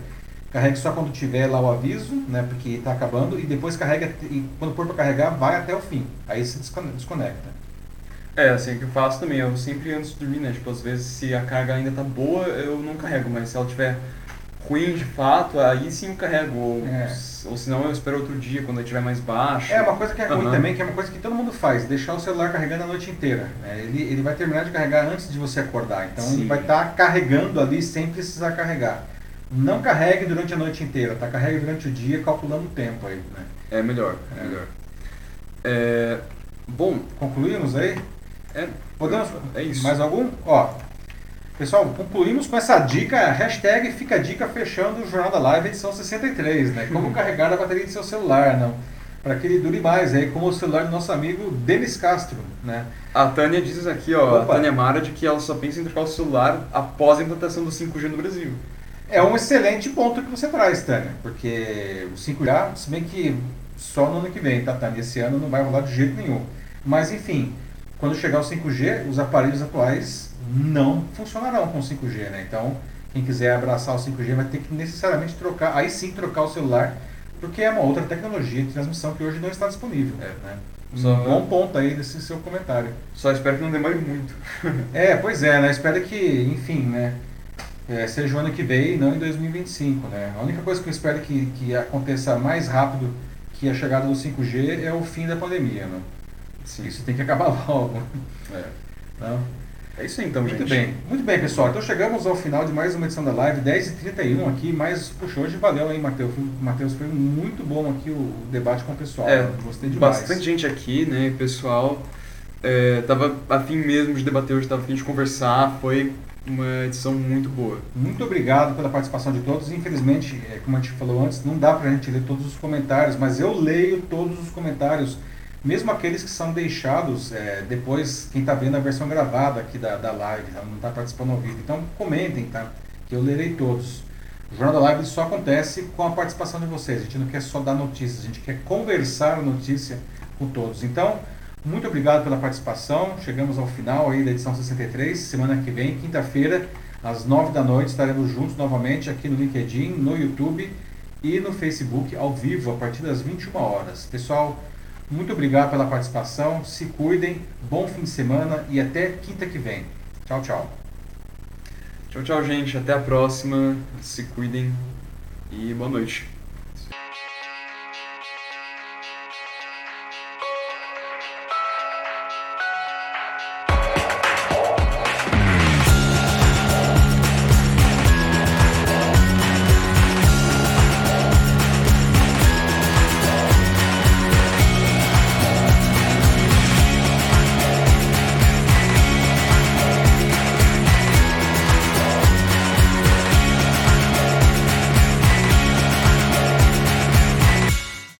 Carregue só quando tiver lá o aviso, né, porque está acabando, e depois carrega, e quando for para carregar, vai até o fim. Aí se desconecta. É, assim que eu faço também. Eu sempre antes de dormir, né? Tipo, às vezes se a carga ainda tá boa, eu não carrego, mas se ela tiver ruim de fato, aí sim eu carrego. Ou, é. ou senão eu espero outro dia, quando ele estiver mais baixo. É, uma coisa que é ruim uhum. também, que é uma coisa que todo mundo faz, deixar o celular carregando a noite inteira. Né? Ele, ele vai terminar de carregar antes de você acordar. Então sim. ele vai estar tá carregando ali sem precisar carregar. Não carregue durante a noite inteira, tá? Carregue durante o dia, calculando o tempo aí. Né? É melhor, é, é melhor. É, bom, concluímos aí? É, Podemos? É isso. Mais algum? Ó, pessoal, concluímos com essa dica, hashtag fica a dica fechando o Jornal da Live edição 63, né? Como carregar a bateria do seu celular, não? Para que ele dure mais, aí, como o celular do nosso amigo Denis Castro, né? A Tânia diz aqui, ó, Opa. a Tânia Mara, de que ela só pensa em trocar o celular após a implantação do 5G no Brasil. É um excelente ponto que você traz, Tânia, porque o 5G, se bem que só no ano que vem, tá, Tânia? Esse ano não vai rolar de jeito nenhum. Mas, enfim, quando chegar o 5G, os aparelhos atuais não funcionarão com 5G, né? Então, quem quiser abraçar o 5G vai ter que necessariamente trocar, aí sim trocar o celular, porque é uma outra tecnologia de transmissão que hoje não está disponível. É. Né? Só, um bom ponto aí desse seu comentário. Só espero que não demore muito. [laughs] é, pois é, né? Espero que, enfim, né? É, seja o ano que vem e não em 2025, né? A única coisa que eu espero que, que aconteça mais rápido que a chegada do 5G é o fim da pandemia, né? Sim. Isso tem que acabar [laughs] logo. É. Não? É isso aí então, Muito gente. bem. Muito bem, pessoal. Então chegamos ao final de mais uma edição da live, 10h31 aqui, mas puxa, hoje valeu, hein, Matheus? Matheus, foi muito bom aqui o debate com o pessoal. É? Gostei demais. Bastante gente aqui, né, pessoal. É, tava afim mesmo de debater hoje, tava afim de conversar, foi uma edição muito boa. Muito obrigado pela participação de todos. Infelizmente, é, como a gente falou antes, não dá pra gente ler todos os comentários, mas eu leio todos os comentários mesmo aqueles que são deixados é, depois, quem está vendo a versão gravada aqui da, da live, tá? não está participando ao vivo. Então comentem, tá? Que eu lerei todos. O Jornal da Live só acontece com a participação de vocês. A gente não quer só dar notícias, a gente quer conversar a notícia com todos. Então, muito obrigado pela participação. Chegamos ao final aí da edição 63. Semana que vem, quinta-feira, às 9 da noite, estaremos juntos novamente aqui no LinkedIn, no YouTube e no Facebook, ao vivo, a partir das 21 horas. Pessoal, muito obrigado pela participação. Se cuidem. Bom fim de semana e até quinta que vem. Tchau, tchau. Tchau, tchau, gente. Até a próxima. Se cuidem e boa noite.